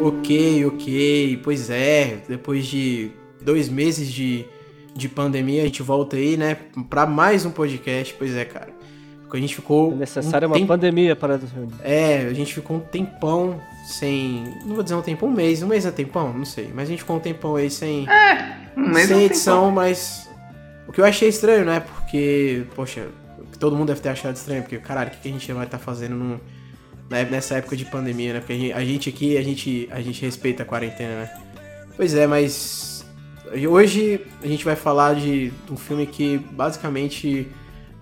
Ok, ok. Pois é, depois de dois meses de, de pandemia, a gente volta aí, né? Pra mais um podcast. Pois é, cara. Porque a gente ficou. É necessária um uma tempo- pandemia para nos reunir. É, a gente ficou um tempão sem. Não vou dizer um tempo, um mês. Um mês é tempão? Não sei. Mas a gente ficou um tempão aí sem. Um mês sem não tem edição, mas. O que eu achei estranho, né? Porque, poxa, todo mundo deve ter achado estranho, porque, caralho, o que que a gente vai estar fazendo num- na- nessa época de pandemia, né? Porque a gente, aqui, a gente, a gente respeita a quarentena, né? Pois é, mas. Hoje a gente vai falar de um filme que basicamente.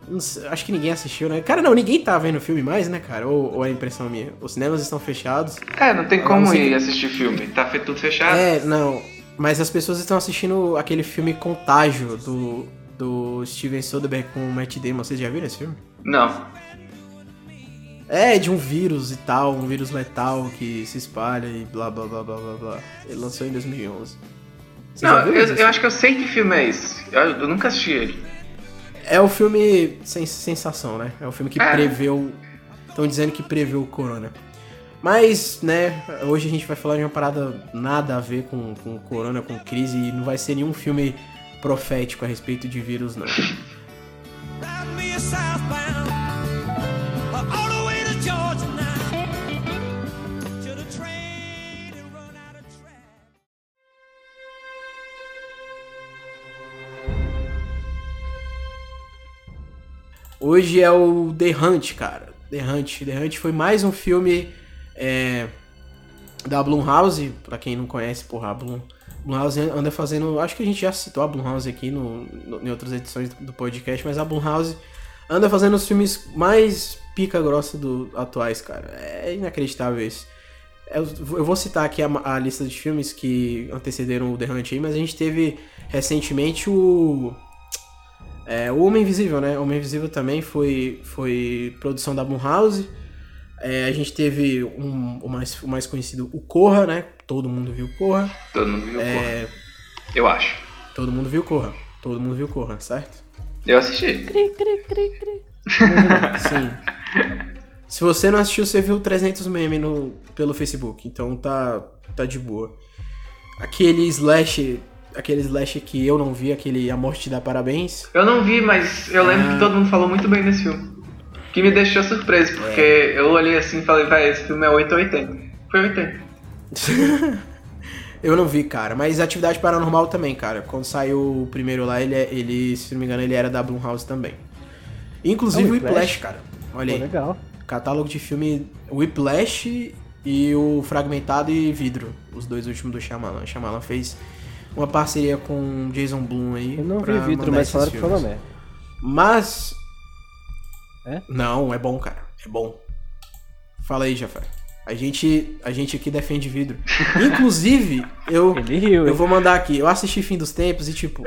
não sei, acho que ninguém assistiu, né? Cara, não, ninguém tá vendo o filme mais, né, cara? Ou, ou é impressão minha? Os cinemas estão fechados. É, não tem como você ir assistir filme. Tá tudo fechado. É, não. Mas as pessoas estão assistindo aquele filme Contágio do, do Steven Soderbergh com o Matt Damon. Vocês já viram esse filme? Não. É, de um vírus e tal, um vírus letal que se espalha e blá blá blá blá blá blá. Ele lançou em 2011. Vocês já Não, eu, eu acho que eu sei que filme é esse. Eu, eu nunca assisti ele. É o filme sem sensação, né? É o filme que É. preveu. Estão dizendo que preveu o corona. Mas, né, hoje a gente vai falar de uma parada nada a ver com, com o corona, com crise, e não vai ser nenhum filme profético a respeito de vírus, não. Hoje é o The Hunt, cara. The Hunt. The Hunt foi mais um filme é, da Blumhouse. Pra quem não conhece, porra, a Blum, Blumhouse anda fazendo... Acho que a gente já citou a Blumhouse aqui no, no- em outras edições do podcast, mas a Blumhouse anda fazendo os filmes mais pica grossa do atuais, cara. É inacreditável isso. Eu, eu vou citar aqui a, a lista de filmes que antecederam o The Hunt aí, mas a gente teve recentemente o... É, o Homem Invisível, né? O Homem Invisível também foi, foi produção da Blumhouse. É, a gente teve um, o, mais, o mais conhecido, o Corra, né? Todo mundo viu Corra. Todo mundo viu, É, porra. Eu acho. todo mundo viu Corra. Todo mundo viu Corra, certo? Eu assisti. Sim. Se você não assistiu, você viu 300 memes no, pelo Facebook. Então tá, tá de boa. Aquele slash... Aquele slash que eu não vi, aquele A Morte Te Dá Parabéns. Eu não vi, mas eu lembro Ah. que todo mundo falou muito bem desse filme. Que me deixou surpreso, porque É. eu olhei assim e falei, vai, esse filme é 8 ou 80. Foi 80. Eu não vi, cara. Mas Atividade Paranormal também, cara. Quando saiu o primeiro lá, ele, é- ele se não me engano, ele era da Blumhouse também. Inclusive Ah, o Whiplash? Whiplash, cara. Olha Pô, aí. legal. Catálogo de filme Whiplash e o Fragmentado e Vidro. Os dois últimos do Shyamalan. Shyamalan fez uma parceria com Jason Blum aí. Eu não vi vidro, mandar mas falaram que foi uma merda. Mas... É? Não, é bom, cara. É bom. Fala aí, Jafé. A gente, a gente aqui defende vidro. Inclusive, eu... Ele riu, Eu vou mandar aqui. Eu assisti Fim dos Tempos e, tipo,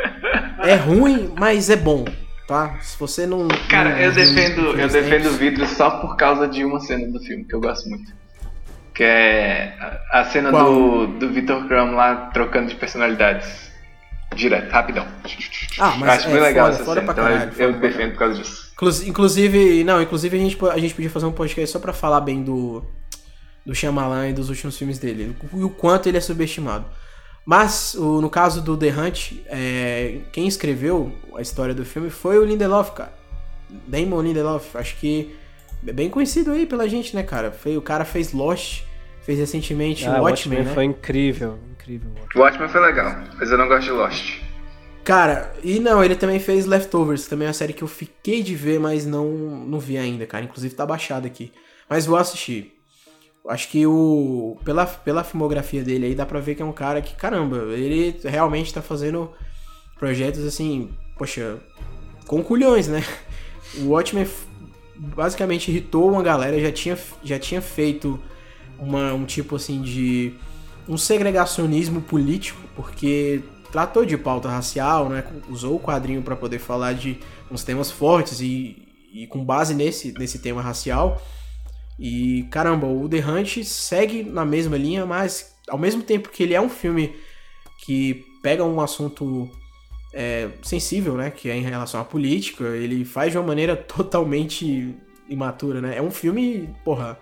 é ruim, mas é bom, tá? Se você não. Cara, não eu defendo, eu defendo Tempos- vidro só por causa de uma cena do filme que eu gosto muito. Que é a- cena Qual? do, do Victor Crumb lá trocando de personalidades. Direto, rapidão. Ah, mas Acho é bem legal foda, essa foda cena, pra então caralho, eu, foda eu defendo por causa disso. Inclus- Inclusive, não, inclusive a gente, a gente podia fazer um podcast só pra falar bem do, do Shyamalan e dos últimos filmes dele. E o quanto ele é subestimado. Mas, o- no caso do The Hunt, é, quem escreveu a história do filme foi o Lindelof, cara. Damon Lindelof. Acho que bem conhecido aí pela gente, né, cara? Foi, o cara fez Lost, fez recentemente Ah, Watchmen, Watchmen né? foi incrível. Incrível. o Watchmen. Watchmen foi legal, mas eu não gosto de Lost. Cara, e não, ele também fez Leftovers, também é uma série que eu fiquei de ver, mas não, não vi ainda, cara. Inclusive tá baixado aqui. Mas vou assistir. Acho que o. Pela, pela filmografia dele aí, dá pra ver que é um cara que, caramba, ele realmente tá fazendo projetos assim, poxa, com culhões, né? O Watchmen basicamente irritou uma galera, já tinha, já tinha feito uma, um tipo assim de. um segregacionismo político, porque tratou de pauta racial, né? Usou o quadrinho para poder falar de uns temas fortes e, e com base nesse, nesse tema racial. E caramba, o The Hunt segue na mesma linha, mas ao mesmo tempo que ele é um filme que pega um assunto é, sensível, né? Que é em relação à política, ele faz de uma maneira totalmente imatura, né? É um filme, porra,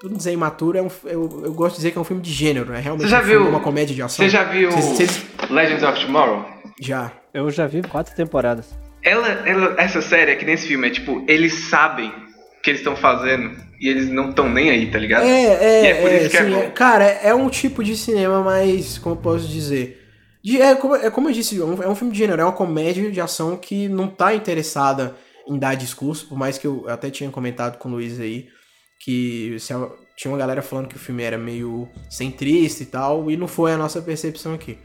tudo dizer imaturo, é um, eu, eu gosto de dizer que é um filme de gênero, é realmente já um filme, viu- uma comédia de ação. Você já viu Vocês- vocês- Legends of Tomorrow? Já. Eu já vi quatro temporadas. Ela, ela, essa série aqui nesse filme é tipo, eles sabem o que eles estão fazendo e eles não estão nem aí, tá ligado? É, é, E é por é, isso que é sim, bom. é- cara, é um tipo de cinema mais, como eu posso dizer, de- é, como, é como eu disse, é um, é um filme de gênero, é uma comédia de ação que não tá interessada em dar discurso, por mais que eu até tinha comentado com o Luiz aí, que se tinha uma galera falando que o filme era meio centrista e tal, e não foi a nossa percepção aqui.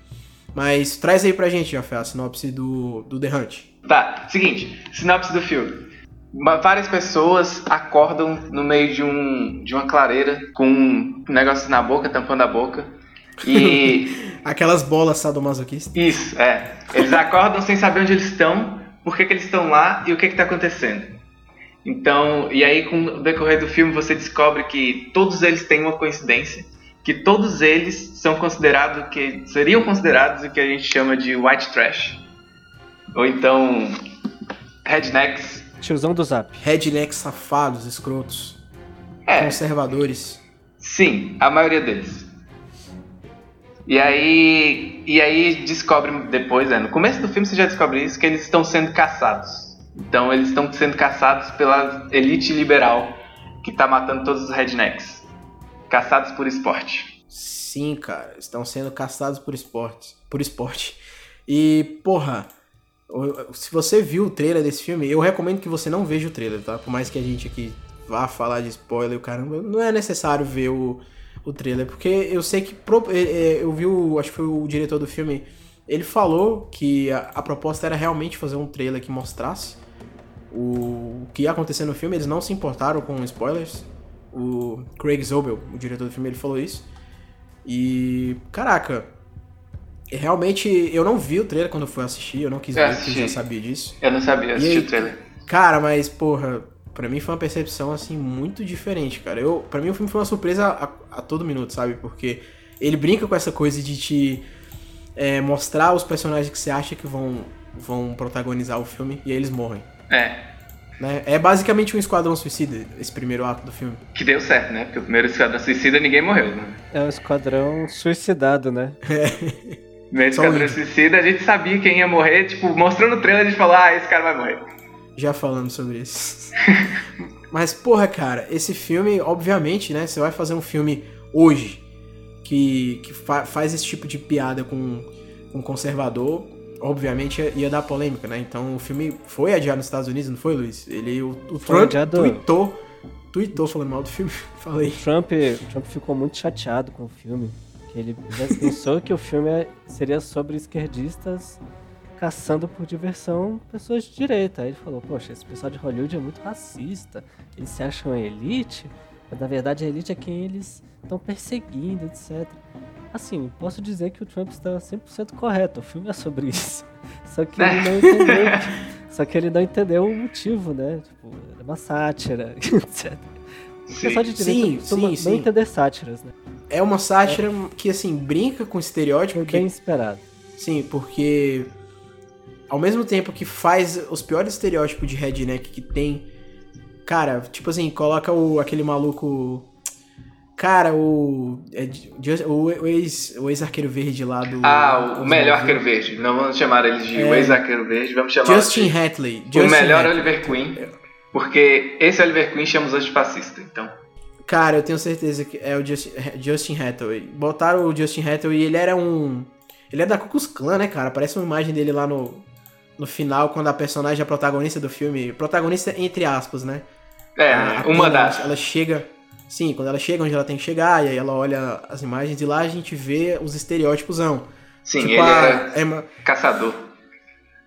Mas traz aí pra gente, Jafé, a sinopse do, do The Hunt. Tá, seguinte, sinopse do filme. Várias pessoas acordam no meio de, um, de uma clareira com um negócio na boca, tampando a boca. E Aquelas bolas sadomasoquistas. isso, é. Eles acordam sem saber onde eles estão, por que, que eles estão lá e o que está acontecendo. Então, e aí com o decorrer do filme você descobre que todos eles têm uma coincidência, que todos eles são considerados que seriam considerados o que a gente chama de white trash, ou então rednecks. Tiozão do Zap. Rednecks safados, escrotos, É, conservadores. sim, a maioria deles. E aí, e aí descobre depois, é, no começo do filme você já descobre isso, que eles estão sendo caçados. Então eles estão sendo caçados pela elite liberal que tá matando todos os rednecks. Caçados por esporte. Sim, cara, estão sendo caçados por esportes, por esporte. E, porra, se você viu o trailer desse filme, eu recomendo que você não veja o trailer, tá? Por mais que a gente aqui vá falar de spoiler o caramba, não é necessário ver o, o trailer, porque eu sei que é, é, eu vi o, acho que foi o diretor do filme, ele falou que a, a proposta era realmente fazer um trailer que mostrasse o, o que ia acontecer no filme, eles não se importaram com spoilers. O Craig Zobel, o diretor do filme, ele falou isso. E, caraca, realmente eu não vi o trailer quando eu fui assistir, eu não quis Eu ver porque eu já sabia disso. Eu não sabia, eu assisti aí? o trailer. Cara, mas porra, pra mim foi uma percepção assim muito diferente, cara. Eu, para mim o filme foi uma surpresa a, a todo minuto, sabe? Porque ele brinca com essa coisa de te é, mostrar os personagens que você acha que vão vão protagonizar o filme e aí eles morrem, É, né? É basicamente um esquadrão suicida esse primeiro ato do filme. que deu certo, né? Porque o primeiro Esquadrão Suicida ninguém morreu, né? É um esquadrão suicidado, né? O primeiro Esquadrão. Suicida a gente sabia quem ia morrer, tipo, mostrando o trailer a gente falou, ah, esse cara vai morrer. Já falando sobre isso. Mas, porra, cara, esse filme, obviamente, né? Você vai fazer um filme hoje que, que fa- faz esse tipo de piada com, com conservador, obviamente ia, ia dar polêmica, né? Então o filme foi adiado nos Estados Unidos, não foi, Luiz? Ele, o, o Trump adiado. tweetou, tweetou falando mal do filme. Falei. Trump, Trump ficou muito chateado com o filme. Que ele pensou que o filme é- seria sobre esquerdistas caçando por diversão pessoas de direita. Aí ele falou, poxa, esse pessoal de Hollywood é muito racista. Eles se acham elite, mas na verdade a elite é quem eles estão perseguindo, etc. Assim, posso dizer que o Trump está 100% correto. O filme é sobre isso. Só que ele não entendeu. só que ele não entendeu o motivo, né? Tipo, é uma sátira, etc. O Sim. pessoal de direita Sim, costuma sim, não sim. entender sátiras, né? É uma sátira que, assim, brinca com estereótipo. Foi que- bem esperado. Sim, porque ao mesmo tempo que faz os piores estereótipos de redneck que tem, cara, tipo assim, coloca o aquele maluco cara, o é, o, o ex o ex-arqueiro verde lá do Ah, o do- melhor arqueiro verde. Não vamos chamar ele de É. o ex-arqueiro verde, vamos chamar Justin de Hatley, o Justin melhor Hatley. Oliver Queen. Porque esse Oliver Queen chama os fascista, então. Cara, eu tenho certeza que é o Justin, Justin Hathaway. Botaram o Justin Hathaway e ele era um. Ele é da Ku Klux Klan, né, cara? Parece uma imagem dele lá no, no final, quando a personagem, a protagonista do filme. Protagonista entre aspas, né? É, A- uma das. Ela chega. Sim, quando ela chega onde ela tem que chegar, e aí ela olha as imagens e lá a gente vê os estereótipos. Sim, tipo ele a era Emma. caçador.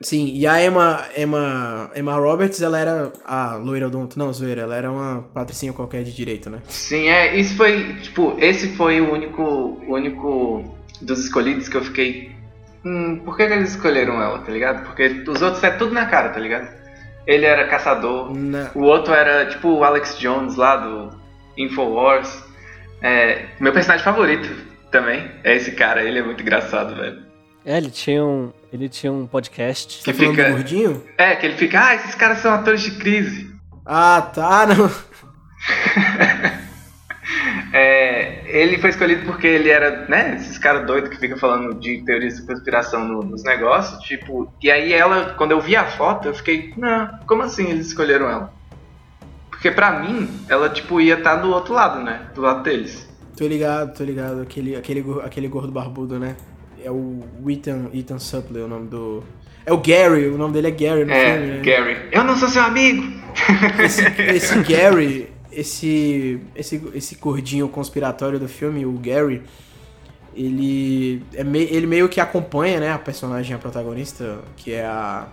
Sim, e a Emma, Emma, Emma Roberts, ela era a loira odonto. Não, zoeira, ela era uma patricinha qualquer de direito, né? Sim, é, isso foi, tipo, esse foi o único, o único dos escolhidos que eu fiquei, hum, por que, que eles escolheram ela, tá ligado? Porque os outros é tudo na cara, tá ligado? Ele era caçador, Na- o outro era, tipo, o Alex Jones lá do Infowars. É, meu personagem favorito também é esse cara, ele é muito engraçado, velho. É, ele tinha um, ele tinha um podcast. Que fica- gordinho? É, que ele fica, ah, esses caras são atores de crise. Ah, tá, não. ele foi escolhido porque ele era, né, esses caras doidos que ficam falando de teorias de conspiração no- nos negócios, tipo, e aí ela, quando eu vi a foto, eu fiquei, não, como assim eles escolheram ela? Porque pra mim, ela, tipo, ia estar do outro lado, né, do lado deles. Tô ligado, tô ligado. Aquele, aquele, aquele gordo barbudo, né? É o Ethan, Ethan Suplee, o nome do. É o Gary, o nome dele é Gary no É, filme, né? Gary, eu não sou seu amigo! Esse, esse Gary, esse, esse, esse gordinho conspiratório do filme, o Gary, ele, é me, ele meio que acompanha, né, a personagem, a protagonista, que é a,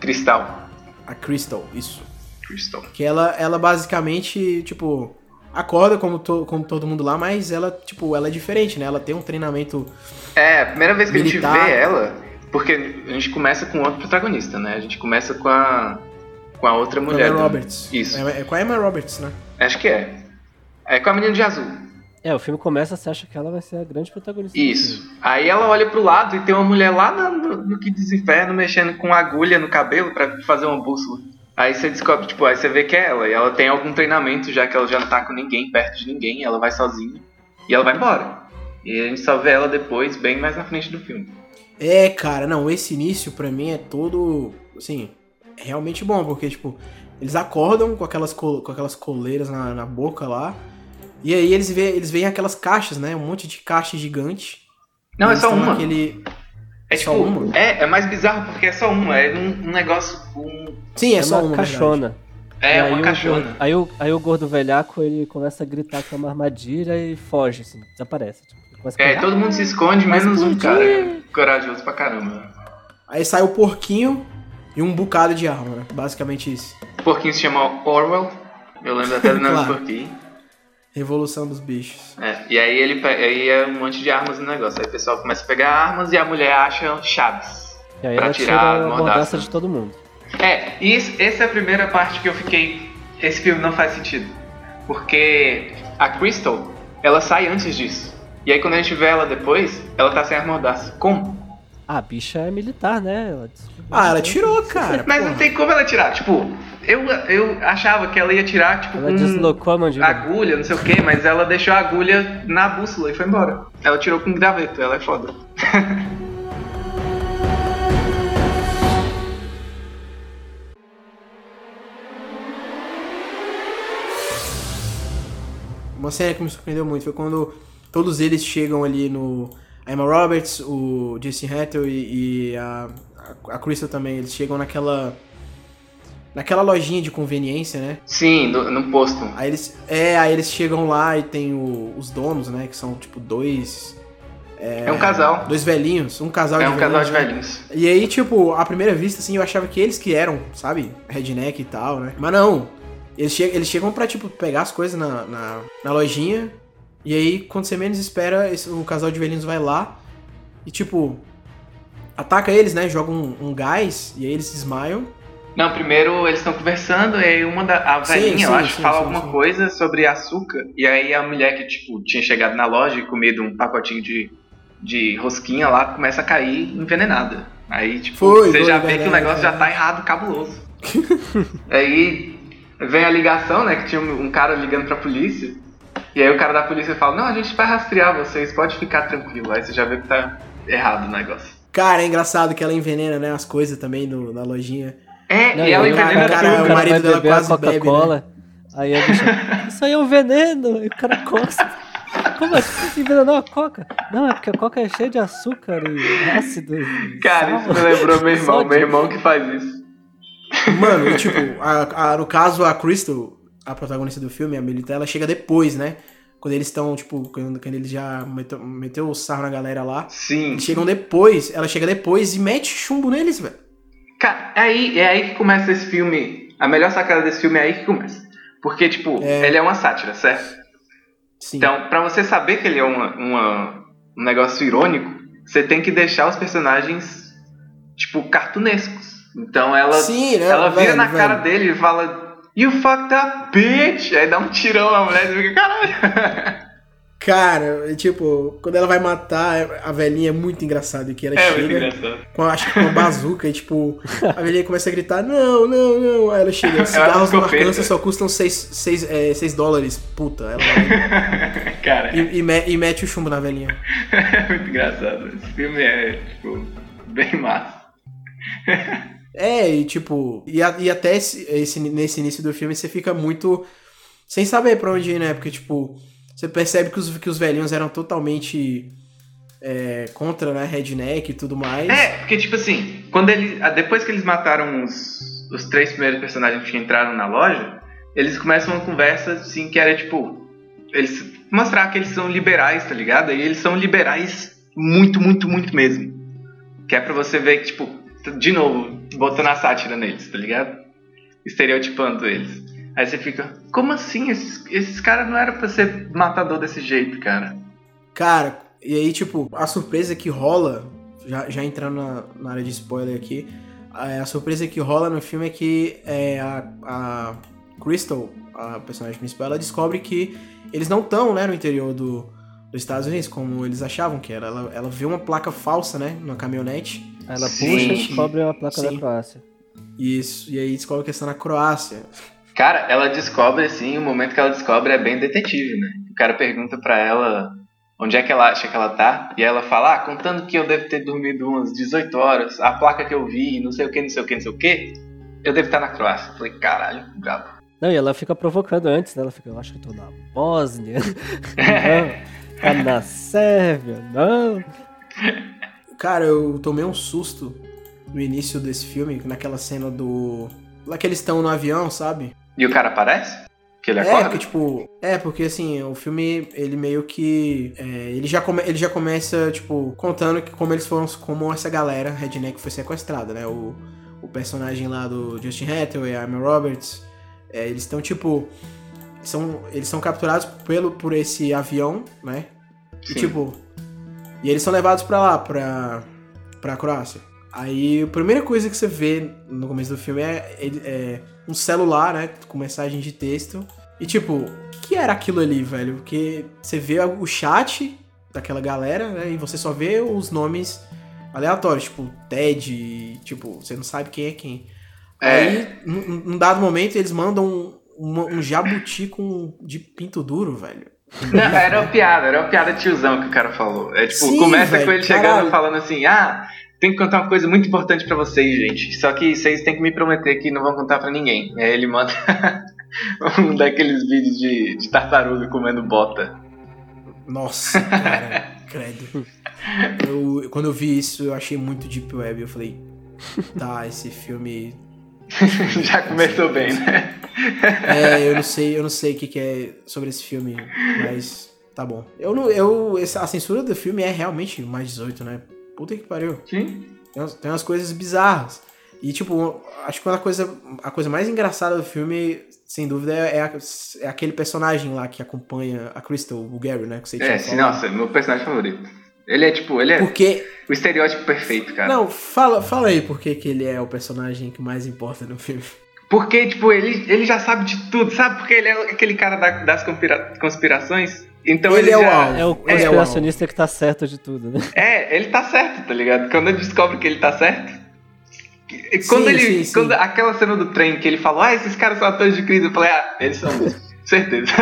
Cristal. a Crystal, isso. Crystal. Que ela, ela basicamente, tipo, acorda como, to, como todo mundo lá, mas ela, tipo, ela é diferente, né? Ela tem um treinamento. É, a primeira vez que a Militar. gente vê ela, porque a gente começa com outro protagonista, né? A gente começa com a com a outra Com a mulher. Emma do- Roberts. Isso. É, é com a Emma Roberts, né? Acho que é. É com a menina de azul. É, o filme começa, você acha que ela vai ser a grande protagonista. Isso. Aí ela olha pro lado e tem uma mulher lá no, no, no Quinto Desinferno mexendo com agulha no cabelo pra fazer uma bússola. Aí você descobre, tipo, aí você vê que é ela. E ela tem algum treinamento, já que ela já não tá com ninguém, perto de ninguém. Ela vai sozinha. E ela vai embora. E a gente só vê ela depois, bem mais na frente do filme. É, cara, não, esse início pra mim é todo, assim, realmente bom, porque, tipo, eles acordam com aquelas, com aquelas coleiras na, na boca lá, e aí eles, vê, eles veem aquelas caixas, né, um monte de caixa gigante. Não, é só uma. naquele- É só tipo, uma? É, é mais bizarro porque é só uma. É um, um negócio. Um, Sim, é, É, só uma caixona. é aí uma caixona. gordo- aí, o, aí o gordo velhaco, ele começa a gritar que é uma armadilha e foge, assim, desaparece. Tipo, É, todo mundo se esconde, menos um cara. Corajoso pra caramba. Aí sai o porquinho e um bocado de arma, né, basicamente isso. O porquinho se chama Orwell. Eu lembro até do nome Claro. do porquinho. Revolução dos bichos. É, e aí ele aí é um monte de armas no negócio. Aí o pessoal começa a pegar armas e a mulher acha chaves. E aí pra ela tirar tira a mordaça de todo mundo. É, e isso, essa é a primeira parte que eu fiquei. Esse filme não faz sentido. Porque a Crystal, ela sai antes disso. E aí quando a gente vê ela depois, ela tá sem a mordaça. Como? Ah, a bicha é militar, né? Ela Ah, ela tirou, cara. Mas não porra. tem como ela tirar. Tipo, eu, eu achava que ela ia tirar, tipo, Ela deslocou a mandíbula. agulha, não sei o que, mas ela deixou a agulha na bússola e foi embora. Ela tirou com graveto, ela é foda. Uma cena que me surpreendeu muito foi quando todos eles chegam ali no. A Emma Roberts, o Jason Hathaway e, e a, a, Crystal também. Eles chegam naquela. Naquela lojinha de conveniência, né? Sim, no, no posto. Aí eles. É, aí eles chegam lá e tem o- os donos, né? Que são tipo dois. É, um casal. Dois velhinhos, um casal É de um casal de né? velhinhos. E aí, tipo, à primeira vista, assim, eu achava que eles que eram, sabe? Redneck e tal, né? Mas não. Eles, che eles chegam pra, tipo, pegar as coisas na, na, na lojinha. E aí, quando você menos espera, esse- o casal de velhinhos vai lá e, tipo, ataca eles, né? Joga um, um gás e aí eles desmaiam. Não, primeiro eles estão conversando e aí uma da a Sim, velhinha, eu acho, sim, fala alguma coisa sobre açúcar. E aí a mulher que, tipo, tinha chegado na loja e comido um pacotinho de, de rosquinha lá, começa a cair envenenada. Aí, tipo, Foi, você foi, já vê que verdade, o negócio já verdade. tá errado, cabuloso. aí vem a ligação, né, que tinha um um cara ligando pra polícia. E aí o cara da polícia fala, não, a gente vai rastrear vocês, pode ficar tranquilo. Aí você já vê que tá errado o negócio. Cara, é engraçado que ela envenena, né? As coisas também no- na lojinha. É, Não, e ela aí o envenena cara- tudo. o marido dela quase bebe, né? Coca-Cola. Aí a bicha, isso aí é um veneno. E o cara coça. Como assim envenenou a Coca? Não, é porque a Coca é cheia de açúcar e ácido. E Cara, sal. isso me lembrou meu irmão, meu irmão que faz isso. Mano, tipo, a- a- no caso, a Crystal, a protagonista do filme, a militar, ela chega depois, né? Quando eles estão, tipo, quando, quando eles já meteu, meteu o sarro na galera lá. Sim. Eles chegam depois, ela chega depois e mete chumbo neles, velho. Cara, é aí, é aí que começa esse filme. A melhor sacada desse filme é aí que começa. Porque, tipo, É. ele é uma sátira, certo? Sim. Então, pra você saber que ele é uma, uma- um negócio irônico, você tem que deixar os personagens, tipo, cartunescos. Então ela, Sim, né? ela vira velho, na velho. cara dele e fala, You fucked up, bitch! Aí dá um tirão na mulher e fica, caralho. Cara, tipo, quando ela vai matar a velhinha é muito engraçado. Que ela É muito chega engraçado. com, acho que com uma bazuca e, tipo, a velhinha começa a gritar: Não, não, não. Aí ela chega: cigarros escopeta. Arkansas só custam 6 dólares. Puta. Ela vai Cara, e, e, me- e mete o chumbo na velhinha. é muito engraçado. Esse filme é, tipo, bem massa. É, e tipo, e, a- e até esse, esse- nesse início do filme você fica muito sem saber pra onde ir, né? Porque, tipo, você percebe que os, que os velhinhos eram totalmente é, contra, né, redneck e tudo mais. É, porque tipo assim, quando ele, depois que eles mataram os, os três primeiros personagens que entraram na loja, eles começam uma conversa assim que era tipo, eles mostrar que eles são liberais, tá ligado? E eles são liberais muito, muito, muito mesmo. Que é pra você ver que tipo, de novo, botando a sátira neles, tá ligado? Estereotipando eles. Aí você fica, como assim? Esses, esses caras não eram pra ser matador desse jeito, cara. Cara, e aí, tipo, a surpresa que rola, já, já entrando na, na área de spoiler aqui, a, a surpresa que rola no filme é que é, a, a Crystal, a personagem principal, ela descobre que eles não estão, né, no interior do, dos Estados Unidos, como eles achavam que era. Ela, ela vê uma placa falsa, né, numa caminhonete. Ela Sim. puxa e descobre uma placa Sim. da Croácia. Isso, e aí descobre que está na Croácia. Cara, ela descobre assim, o momento que ela descobre é bem detetive, né? O cara pergunta pra ela onde é que ela acha que ela tá, e ela fala, ah, contando que eu devo ter dormido umas 18 horas, a placa que eu vi, não sei o que, não sei o que, não sei o que, eu devo estar na Croácia. Eu falei, caralho, que brabo. Não, e ela fica provocando antes, né? Ela fica, eu acho que eu tô na Bósnia. não, tá na Sérvia, não. Cara, eu tomei um susto no início desse filme, naquela cena do. Lá que eles estão no avião, sabe? E o cara aparece? Que ele É, acorda? porque, tipo, é, porque assim, o filme, ele meio que. é, ele, já come- ele já começa, tipo, contando que como eles foram, como essa galera redneck foi sequestrada, né? O, o personagem lá do Justin Hathaway, a Emma Roberts, é, eles estão, tipo. São, eles são capturados pelo, por esse avião, né? E, Sim. tipo. E eles são levados pra lá, pra, pra Croácia. Aí a primeira coisa que você vê no começo do filme é, é um celular, né? Com mensagem de texto. E tipo, o que era aquilo ali, velho? Porque você vê o chat daquela galera, né? E você só vê os nomes aleatórios, tipo, Ted, tipo, você não sabe quem é quem. É. Aí, num, num dado momento, eles mandam um, uma- um jabuti com, de pinto duro, velho. Não, era uma piada, era uma piada tiozão que o cara falou. É tipo, Sim, começa velho, com ele chegando caralho. falando assim, ah, tem que contar uma coisa muito importante pra vocês, gente. Só que vocês têm que me prometer que não vão contar pra ninguém. Aí ele manda um daqueles vídeos de, de tartaruga comendo bota. Nossa, cara, credo. Eu- quando eu vi isso, eu achei muito Deep Web. Eu falei, tá, esse filme. Já começou bem, né? É, eu não sei, eu não sei o que, que é sobre esse filme, mas tá bom. Eu não. Eu, a censura do filme é realmente mais 18, né? Puta que pariu. Sim. Tem umas, tem umas coisas bizarras. E, tipo, acho que uma coisa, a coisa mais engraçada do filme, sem dúvida, é, é a- é aquele personagem lá que acompanha a Crystal, o Gary, né? Que você É, sim, nossa, meu personagem favorito. Ele é tipo, ele é Porque. o estereótipo perfeito, cara. Não, fala, fala aí por que que ele é o personagem que mais importa no filme. Porque, tipo, ele, ele já sabe de tudo, sabe? Porque ele é aquele cara da- das conspira- conspirações. Então Ele ele, é o já... É o Ele é o conspiracionista que tá certo de tudo, né? É, ele tá certo, tá ligado? Quando ele descobre que ele tá certo. e Quando Sim, ele. sim, sim. Quando aquela cena do trem que ele falou, ah, esses caras são atores de crise, eu falei, ah, eles são mesmo. Certeza.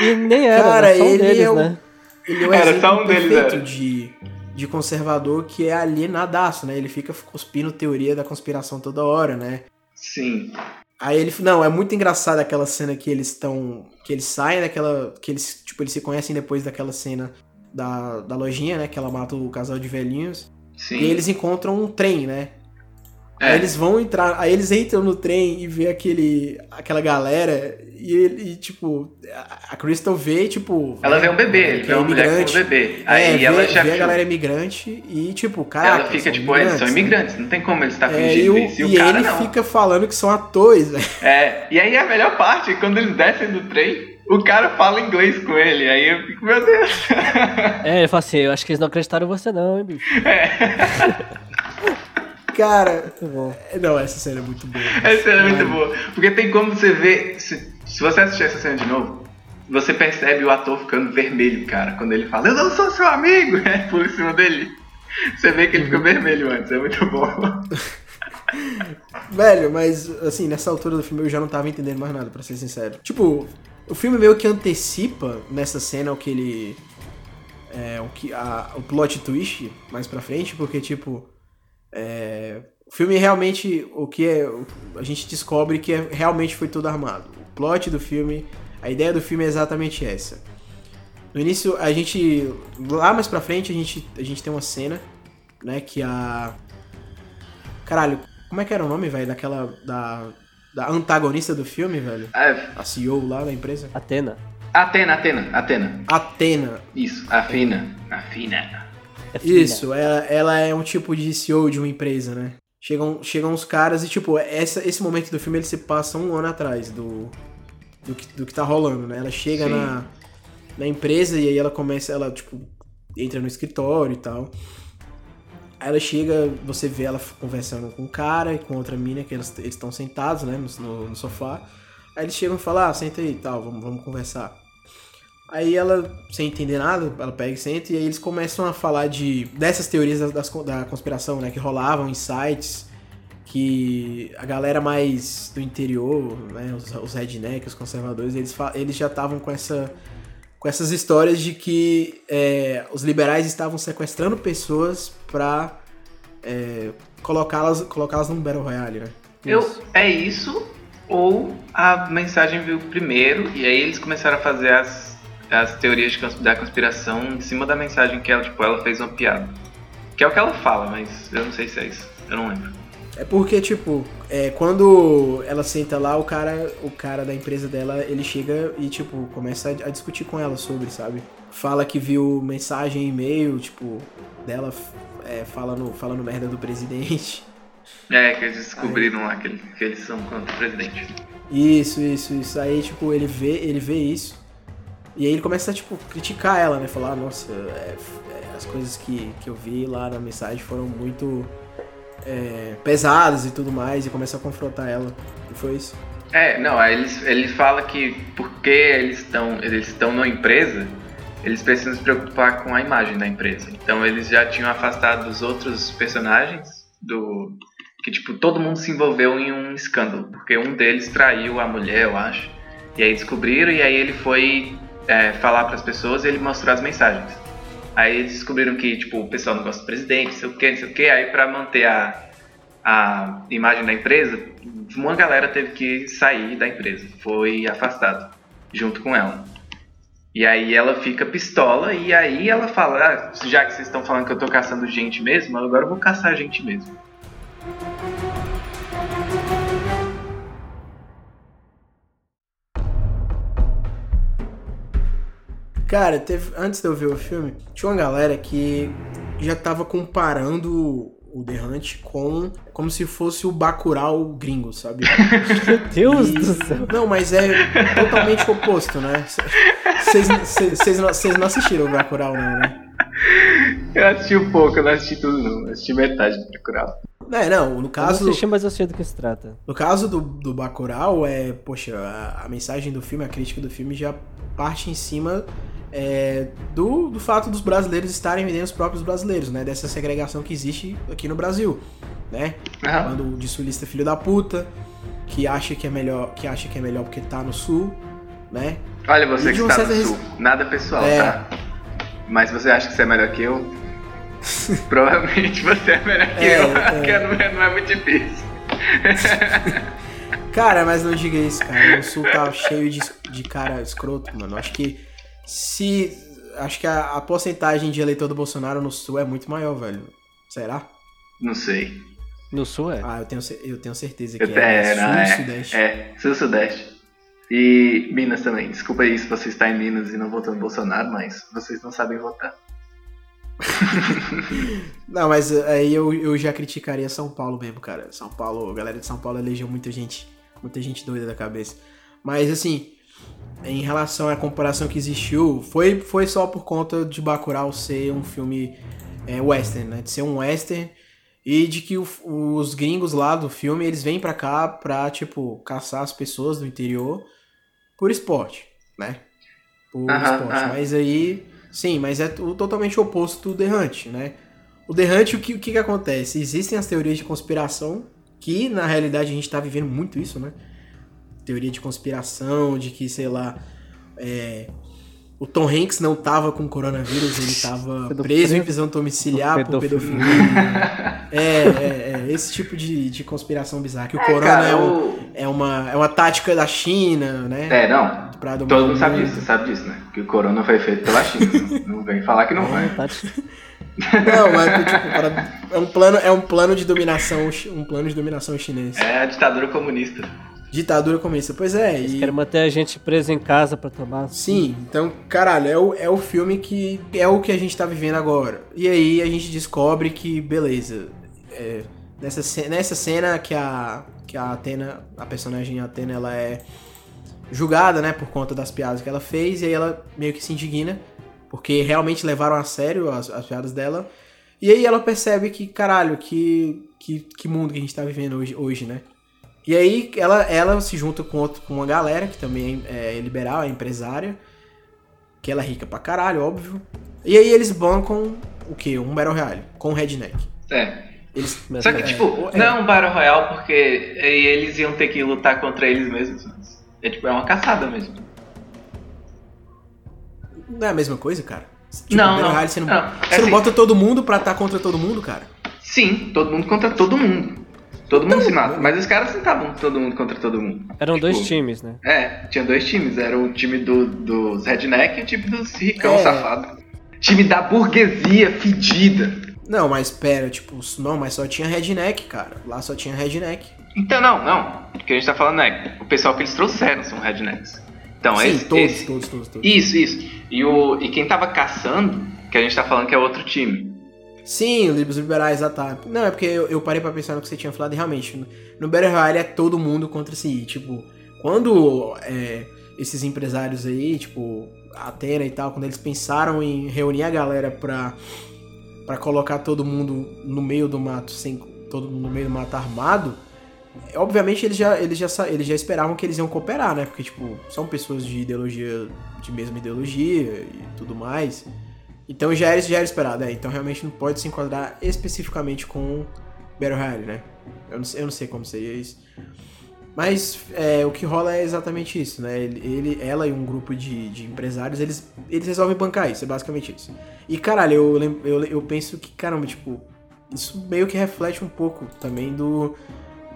E nem era, Cara, era só um ele deles, é o- né? Ele é o Era exemplo só um deles, perfeito era. de, de conservador que é alienadaço, né? Ele fica cuspindo teoria da conspiração toda hora, né? Sim. Aí ele. Não, é muito engraçado aquela cena que eles estão. Que eles saem daquela. Que eles, tipo, eles se conhecem depois daquela cena da, da lojinha, né? Que ela mata o casal de velhinhos. Sim. E eles encontram um trem, né? É. Aí eles vão entrar, aí eles entram no trem e vê aquele, aquela galera e, ele, e, tipo, a- a Crystal vê, tipo... Ela vê um bebê, ele vê é uma mulher com um imigrante. bebê. É, Aí vê, ela já vê a viu. galera imigrante e, tipo, cara. Ela fica tipo, eles são imigrantes, não tem como eles estar É, e fingindo o- isso. E o e cara ele não. fica falando que são atores, velho. É, e aí a melhor parte é quando eles descem do trem, o cara fala inglês com ele. Aí eu fico, meu Deus. É, ele fala assim, eu acho que eles não acreditaram em você não, hein, bicho. Cara, Muito bom. é- não, essa cena é muito boa. Essa cena é muito boa. Porque tem como você ver. Se, se você assistir essa cena de novo, você percebe o ator ficando vermelho, cara, quando ele fala, eu não sou seu amigo, é, por cima dele. Você vê que ele fica vermelho antes, é muito bom. Velho, mas assim, nessa altura do filme eu já não tava entendendo mais nada, pra ser sincero. Tipo, o filme meio que antecipa nessa cena o que ele. É, o, que, a, o plot twist mais pra frente, porque, tipo. É, o filme realmente. O que é. A gente descobre que é, realmente foi tudo armado. O plot do filme. A ideia do filme é exatamente essa. No início, a gente. Lá mais pra frente, a gente, a gente tem uma cena, né? Que a. Caralho, como é que era o nome, velho? Daquela. Da, da antagonista do filme, velho? É, A CEO lá da empresa? Atena. Atena, Atena, Atena. Atena. Isso, a fina. É. Isso, ela, ela é um tipo de CEO de uma empresa, né? Chegam, chegam uns caras e, tipo, essa, esse momento do filme ele se passa um ano atrás do, do, que, do que tá rolando, né? Ela chega Sim. na, na empresa e aí ela começa, ela, tipo, entra no escritório e tal. Aí ela chega, você vê ela conversando com um cara e com outra mina, que eles estão sentados, né, no, no, no sofá. Aí eles chegam e falam, ah, senta aí e tal, vamos, vamos conversar. Aí ela, sem entender nada, ela pega e senta e aí eles começam a falar de dessas teorias das- da conspiração, né? Que rolavam em sites que a galera mais do interior, né? Os, os rednecks, os conservadores, eles, eles já estavam com essa com essas histórias de que é, os liberais estavam sequestrando pessoas pra é, colocá-las colocá-las num Battle Royale, né? Eu, é isso, ou a mensagem veio primeiro, e aí eles começaram a fazer as, as teorias de da conspiração em cima da mensagem que ela, tipo, ela fez uma piada. Que é o que ela fala, mas eu não sei se é isso. Eu não lembro. É porque, tipo, é, quando ela senta lá, o cara, o cara da empresa dela, ele chega e, tipo, começa a, a discutir com ela sobre, sabe? Fala que viu mensagem e-mail, tipo, dela é, falando, falando merda do presidente. É, que eles descobriram lá que, ele- que eles são contra o presidente. Isso, isso, isso. Aí, tipo, ele vê, ele vê isso. E aí ele começa a, tipo, criticar ela, né? Falar, nossa, é, é, as coisas que, que eu vi lá na mensagem foram muito é, pesadas e tudo mais. E começa a confrontar ela. E foi isso. É, não, aí eles, ele fala que porque eles estão eles estão numa empresa, eles precisam se preocupar com a imagem da empresa. Então eles já tinham afastado os outros personagens do que tipo todo mundo se envolveu em um escândalo, porque um deles traiu a mulher, eu acho. E aí descobriram e aí ele foi é, falar para as pessoas e ele mostrou as mensagens. Aí eles descobriram que tipo o pessoal não gosta do presidente, não sei o que, não sei o que. Aí para manter a a imagem da empresa, uma galera teve que sair da empresa, foi afastado junto com ela. E aí ela fica pistola e aí ela fala, ah, já que vocês estão falando que eu tô caçando gente mesmo, agora eu vou caçar gente mesmo. Cara, teve, antes de eu ver o filme, tinha uma galera que já tava comparando o The Hunt com como se fosse o Bacurau gringo, sabe? Meu Deus E- do céu. Não, mas é totalmente oposto, né? Vocês não assistiram o Bacurau, não, né? Eu assisti um pouco, eu não assisti tudo não, eu assisti metade do Bacurau. É, não, no Eu não caso, assisti, mas eu sei do que se trata. no caso do, do Bacurau, é, poxa, a, a mensagem do filme, a crítica do filme já parte em cima é, do, do fato dos brasileiros estarem vendendo os próprios brasileiros, né? Dessa segregação que existe aqui no Brasil, né? Aham. Quando de sulista filho da puta, que acha que é melhor, que acha que é melhor porque tá no sul, né? Olha você que está no certa sul, nada pessoal, É. tá? Mas você acha que você é melhor que eu? Provavelmente você é melhor que É, eu, é. porque não é, não é muito difícil. Cara, mas não diga isso, cara. O sul tá cheio de, de cara escroto, mano. Acho que se. Acho que a, a porcentagem de eleitor do Bolsonaro no sul é muito maior, velho. Será? Não sei. No sul é? Ah, eu tenho, eu tenho certeza Eu que te- é. é, não, sul é, e sudeste. É, sul-sudeste. E Minas também. Desculpa aí se você está em Minas e não votou no Bolsonaro, mas vocês não sabem votar. Não, mas aí eu, eu já criticaria São Paulo mesmo, cara. São Paulo, a galera de São Paulo elegeu muita gente, muita gente doida da cabeça. Mas assim, em relação à comparação que existiu, foi, foi só por conta de Bacurau ser um filme é, western, né? De ser um western e de que o- os gringos lá do filme, eles vêm pra cá pra, tipo, caçar as pessoas do interior por esporte, né? por esporte. Mas aí, sim, mas é o totalmente oposto do The Hunt, né? O The Hunt, o que, o que que acontece? Existem as teorias de conspiração, que na realidade a gente tá vivendo muito isso, né? Teoria de conspiração, de que, sei lá, é, o Tom Hanks não tava com coronavírus, ele tava preso em prisão domiciliar por por pedofilia. é, é, é, esse tipo de, de conspiração bizarra. Que o É, corona cara, é, um- o- é uma, é uma tática da China, né? É, não. Todo mundo sabe disso, você sabe disso, né? Que o corona foi feito pela China. não não vem falar que não vai. Tati, Não, mas tipo, para- é um plano, é um plano de dominação, um plano de dominação chinês. É a ditadura comunista. Ditadura comunista. Pois é, Eles e querem manter a gente preso em casa pra tomar. sim, então, caralho, é o, é o filme que é o que a gente tá vivendo agora. E aí a gente descobre que, beleza, é, nessa, nessa cena que a que a Atena, a personagem Atena, ela é julgada, né, por conta das piadas que ela fez, e aí ela meio que se indigna, porque realmente levaram a sério as, as piadas dela. E aí ela percebe que, caralho, que, que, que mundo que a gente tá vivendo hoje, hoje né? E aí ela, ela se junta com, outro, com uma galera que também é liberal, é empresária, que ela é rica pra caralho, óbvio. E aí eles bancam o quê? Um Battle Royale, com o Redneck. É. Eles, Só que, É, tipo, é. não é um Battle Royale porque eles iam ter que lutar contra eles mesmos. É tipo, é uma caçada mesmo. não é a mesma coisa, cara? Tipo, Não, Battle não. Royale, você não, Não, você é não assim. bota todo mundo pra estar contra todo mundo, cara? Sim, todo mundo contra todo mundo. Todo Então, mundo se mata. Mas os caras não estavam todo mundo contra todo mundo. Eram dois Tipo, times, né? É, tinha dois times. Era o time do- dos redneck e o time dos ricão É. safado. Time da burguesia fedida. Não, mas pera, tipo, não, mas só tinha Redneck, cara. Lá só tinha Redneck. Então, não, não. O que a gente tá falando é o pessoal que eles trouxeram são rednecks. Então, Sim, esse, todos, esse- todos, todos, todos. Isso, isso. E, o, e quem tava caçando, que a gente tá falando que é outro time. Sim, os liberais, ah tá. Não, é porque eu, eu parei pra pensar no que você tinha falado e realmente, no, no Battle Royale é todo mundo contra si. Tipo, quando é, esses empresários aí, tipo, a Atena e tal, quando eles pensaram em reunir a galera pra, pra colocar todo mundo no meio do mato, sem todo mundo no meio do mato armado, obviamente eles já, eles, já, eles já esperavam que eles iam cooperar, né? Porque, tipo, são pessoas de ideologia, de mesma ideologia e tudo mais. Então já era, já era esperado, é. Então realmente não pode se enquadrar especificamente com Battle Royale, né? Eu não, sei- eu não sei como seria isso. Mas é, o que rola é exatamente isso, né? Ele, ela e um grupo de, de empresários, eles, eles resolvem bancar isso, é basicamente isso. E caralho, eu, eu, eu penso que, caramba, tipo, isso meio que reflete um pouco também do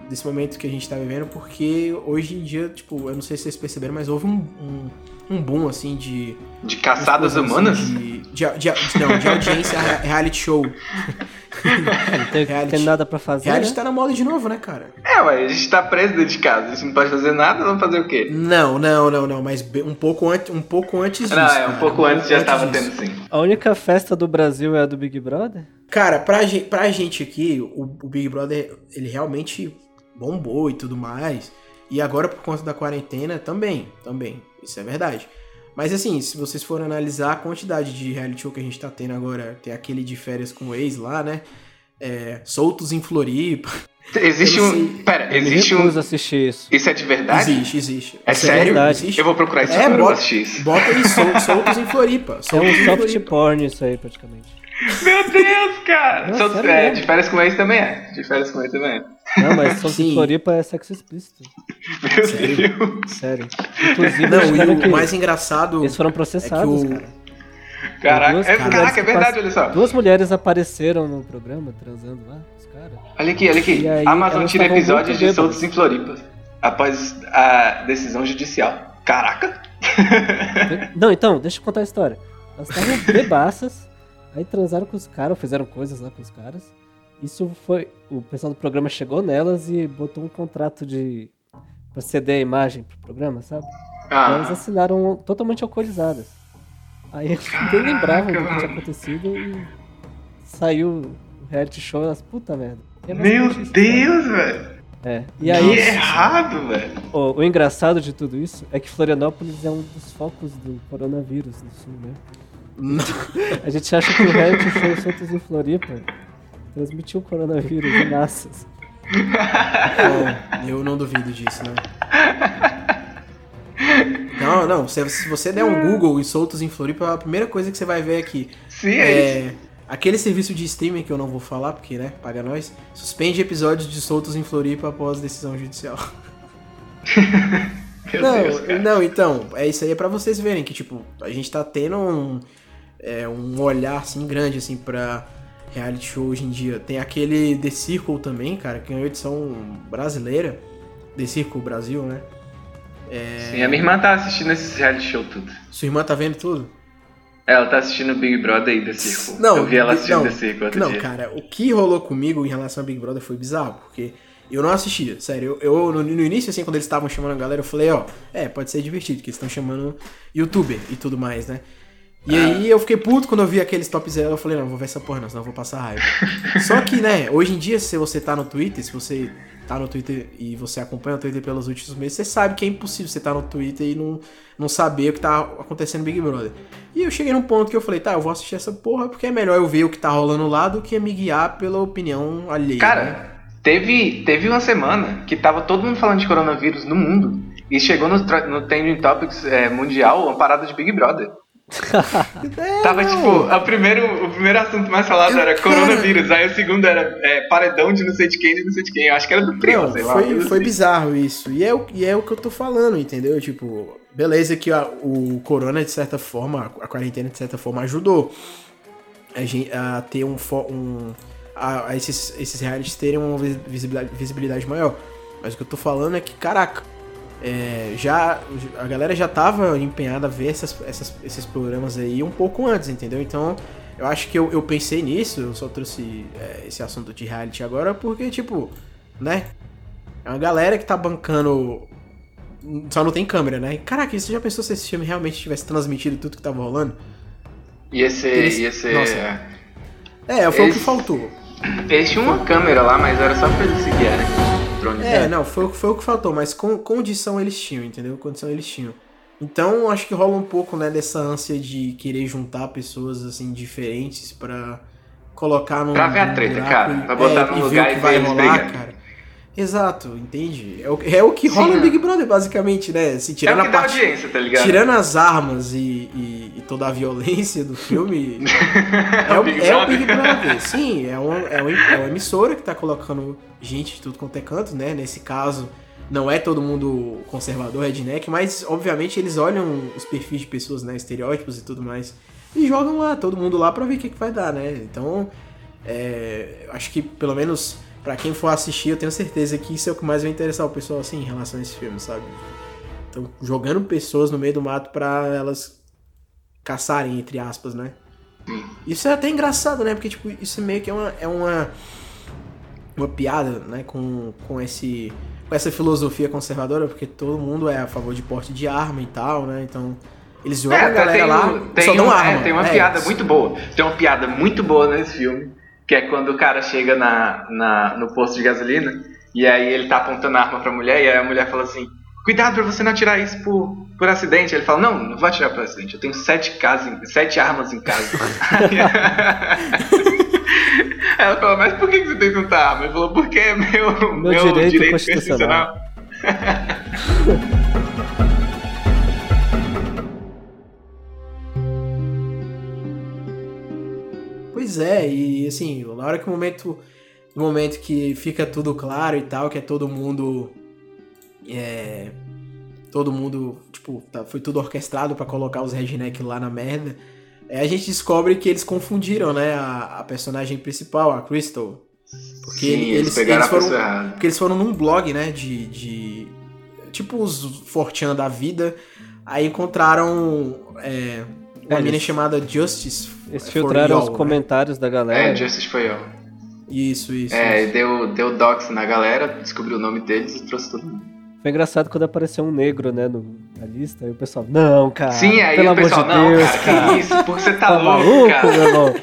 desse momento que a gente tá vivendo, porque hoje em dia, tipo, eu não sei se vocês perceberam, mas houve um, um, um boom, assim, de De caçadas humanas? De, de, de- não, de audiência re- reality show. Não tem, Reality. tem nada pra fazer, Reality né? tá na moda de novo, né, cara? É, ué, a gente tá preso dentro de casa. A gente não pode fazer nada, vamos fazer o quê? Não, não, não, não, mas um pouco, antes, um pouco antes disso. Não, é, um cara, pouco antes já tava disso. tendo sim. A única festa do Brasil é a do Big Brother? Cara, pra, gen- pra gente aqui, o, o Big Brother, ele realmente bombou e tudo mais. E agora, por conta da quarentena, também, também. Isso é verdade. Mas assim, se vocês forem analisar a quantidade de reality show que a gente tá tendo agora, tem aquele de férias com o ex lá, né? É, soltos em Floripa. Existe um. Pera, existe um. assistir isso. Isso é de verdade? Existe, existe. É Isso sério? verdade, existe. Eu vou procurar isso É, agora, bota, assistir isso. bota aí, sol- soltos em Floripa. É Soltos um em soft Floripa. porn isso aí, praticamente. Meu Deus, cara! Sério é, de férias com ex também é. De férias com ex também é. Não, mas Solto Sim. em Floripa é sexo explícito. Meu Sério? Deus. Sério. Inclusive, Não, eles e o que- mais engraçado eles foram processados, é que o- cara. Caraca, Duas é, caraca, é verdade, pass- olha só. Duas mulheres apareceram no programa, transando lá, os caras. Olha aqui, olha aqui. E aí, Amazon tira episódios de soltos em Floripa. Após a decisão judicial. Caraca! Não, então, deixa eu contar a história. Elas estavam bebaças, aí transaram com os caras, fizeram coisas lá com os caras. Isso foi. O pessoal do programa chegou nelas e botou um contrato de. pra ceder a imagem pro programa, sabe? E elas Ah, assinaram totalmente alcoolizadas. Aí eles nem lembravam do que tinha acontecido e saiu o reality show elas, puta merda. É meu sabe? Deus, velho. É. E Que aí, errado, velho. o, o engraçado de tudo isso é que Florianópolis é um dos focos do coronavírus no sul, né? Não. A gente acha que o reality show Soltos em Floripa transmitiu o coronavírus em massas. Bom, eu não duvido disso, né? Não, não. Se, você der um Google em soltos em Floripa, a primeira coisa que você vai ver aqui Sim, é, isso. é aquele serviço de streaming que eu não vou falar, porque, né, paga nós, suspende episódios de soltos em Floripa após decisão judicial. Meu não, Deus, cara. não, então, é isso aí é pra vocês verem que, tipo, a gente tá tendo um, é, um olhar, assim, grande, assim, pra reality show hoje em dia. Tem aquele The Circle também, cara, que é uma edição brasileira, The Circle Brasil, né? Sim, a minha irmã tá assistindo esse reality show tudo. Sua irmã tá vendo tudo? Ela tá assistindo Big Brother e The Circle. Não, Eu vi ela assistindo não, The Circle outro Não, dia. cara, o que rolou comigo em relação a Big Brother foi bizarro, porque eu não assistia, sério. Eu, eu, no, no início, assim, quando eles estavam chamando a galera, eu falei, ó, é, pode ser divertido, porque eles estão chamando youtuber e tudo mais, né? E Ah. aí eu fiquei puto quando eu vi aqueles top zero, eu falei, não, vou ver essa porra não, senão eu vou passar raiva. Só que, né, hoje em dia, se você tá no Twitter, se você tá no Twitter e você acompanha o Twitter pelos últimos meses, você sabe que é impossível você tá no Twitter e não, não saber o que tá acontecendo no Big Brother. E eu cheguei num ponto que eu falei, tá, eu vou assistir essa porra porque é melhor eu ver o que tá rolando lá do que me guiar pela opinião alheia. né? Cara, teve, teve uma semana que tava todo mundo falando de coronavírus no mundo. E chegou no, no Trending Topics é, mundial uma parada de Big Brother. É, Tava não. tipo, a primeiro, o primeiro assunto mais falado Eu- era cara- coronavírus, aí o segundo era é, paredão de não sei de quem, de não sei de quem. Eu acho que era do Primo, sei lá. foi, coisa foi assim. bizarro isso. E é, o, e é o que eu tô falando, entendeu? Tipo, beleza que a- o corona, de certa forma, a quarentena, de certa forma, ajudou a, gente, a ter um... um a, a esses, esses realities terem uma vis- visibilidade, visibilidade maior. Mas o que eu tô falando é que, caraca, é, já a galera já tava empenhada a ver essas, essas- esses programas aí um pouco antes, entendeu? Então, eu acho que eu, eu pensei nisso, eu só trouxe é, esse assunto de reality agora porque, tipo, né? É uma galera que tá bancando. Só não tem câmera, né? Caraca, você já pensou se esse filme realmente tivesse transmitido tudo que tava rolando? Ia ser. Eles- Ia ser Nossa. É, foi o que faltou. Eles tinham uma câmera lá, mas era só pra eles se guiarem. É, não, foi, o que- foi o que faltou, mas com, condição eles tinham, entendeu? Condição eles tinham. Então, acho que rola um pouco, né, dessa ânsia de querer juntar pessoas, assim, diferentes pra colocar num. Pra ver a treta, cara. e- Pra botar é, num ver lugar o e que ver vai eles rolar, cara. Exato, entende? É o, é o que rola Sim. no Big Brother, basicamente, né? Se É tirando o que a dá parte. audiência, tá ligado? Tirando as armas e, e- e toda a violência do filme, é, o, Big é o Brother. Big Brother. Sim, é uma, é, uma, é uma emissora que tá colocando gente de tudo quanto é canto, né? Nesse caso, não é todo mundo conservador, redneck, mas obviamente eles olham os perfis de pessoas, né? Estereótipos e tudo mais. E jogam lá, todo mundo lá pra ver o que, que vai dar, né? Então, é, acho que pelo menos pra quem for assistir, eu tenho certeza que isso é o que mais vai interessar o pessoal, assim, em relação a esse filme, sabe? Então, jogando pessoas no meio do mato pra elas caçarem, entre aspas, né? Isso é até engraçado, né? Porque, tipo, isso meio que é uma, é uma, uma piada, né? Com, com, esse, com essa filosofia conservadora, porque todo mundo é a favor de porte de arma e tal, né? Então, eles jogam É, a galera tem, lá tem, só dão um- arma. é, tem uma É, piada isso. muito boa. Tem uma piada muito boa nesse filme, que é quando o cara chega na, na- no posto de gasolina e aí ele tá apontando a arma pra mulher e aí a mulher fala assim: Cuidado pra você não atirar isso por, por acidente. Ele fala: Não, não vou atirar por acidente. Eu tenho sete, casas, sete armas em casa. Ela fala: Mas por que você tem tanta arma? Ele falou: Porque é meu, Meu direito constitucional." Pois é, e assim, na hora que o momento. No momento que fica tudo claro e tal, que é todo mundo. É. Todo mundo, tipo, tá- foi tudo orquestrado pra colocar os redneck lá na merda. É, a gente descobre que eles confundiram, né, a, a personagem principal, a Crystal. Porque Sim, ele- eles, eles, pegaram eles a foram. pessoa errada. Porque eles foram num blog, né, de. de tipo os Fortean da vida. Aí encontraram é, uma É, eles- chamada Justice. Eles for filtraram os né? comentários da galera. É, Justice foi eu. Isso, isso. É, isso. deu, deu dox na galera, descobriu o nome deles e trouxe todo mundo. Foi engraçado quando apareceu um negro, né, no, na lista, e o pessoal, não, cara. Sim, aí pelo o amor pessoal, de não, Deus, cara, cara. que isso, porque você tá, Tá louco, maluco, cara. meu irmão?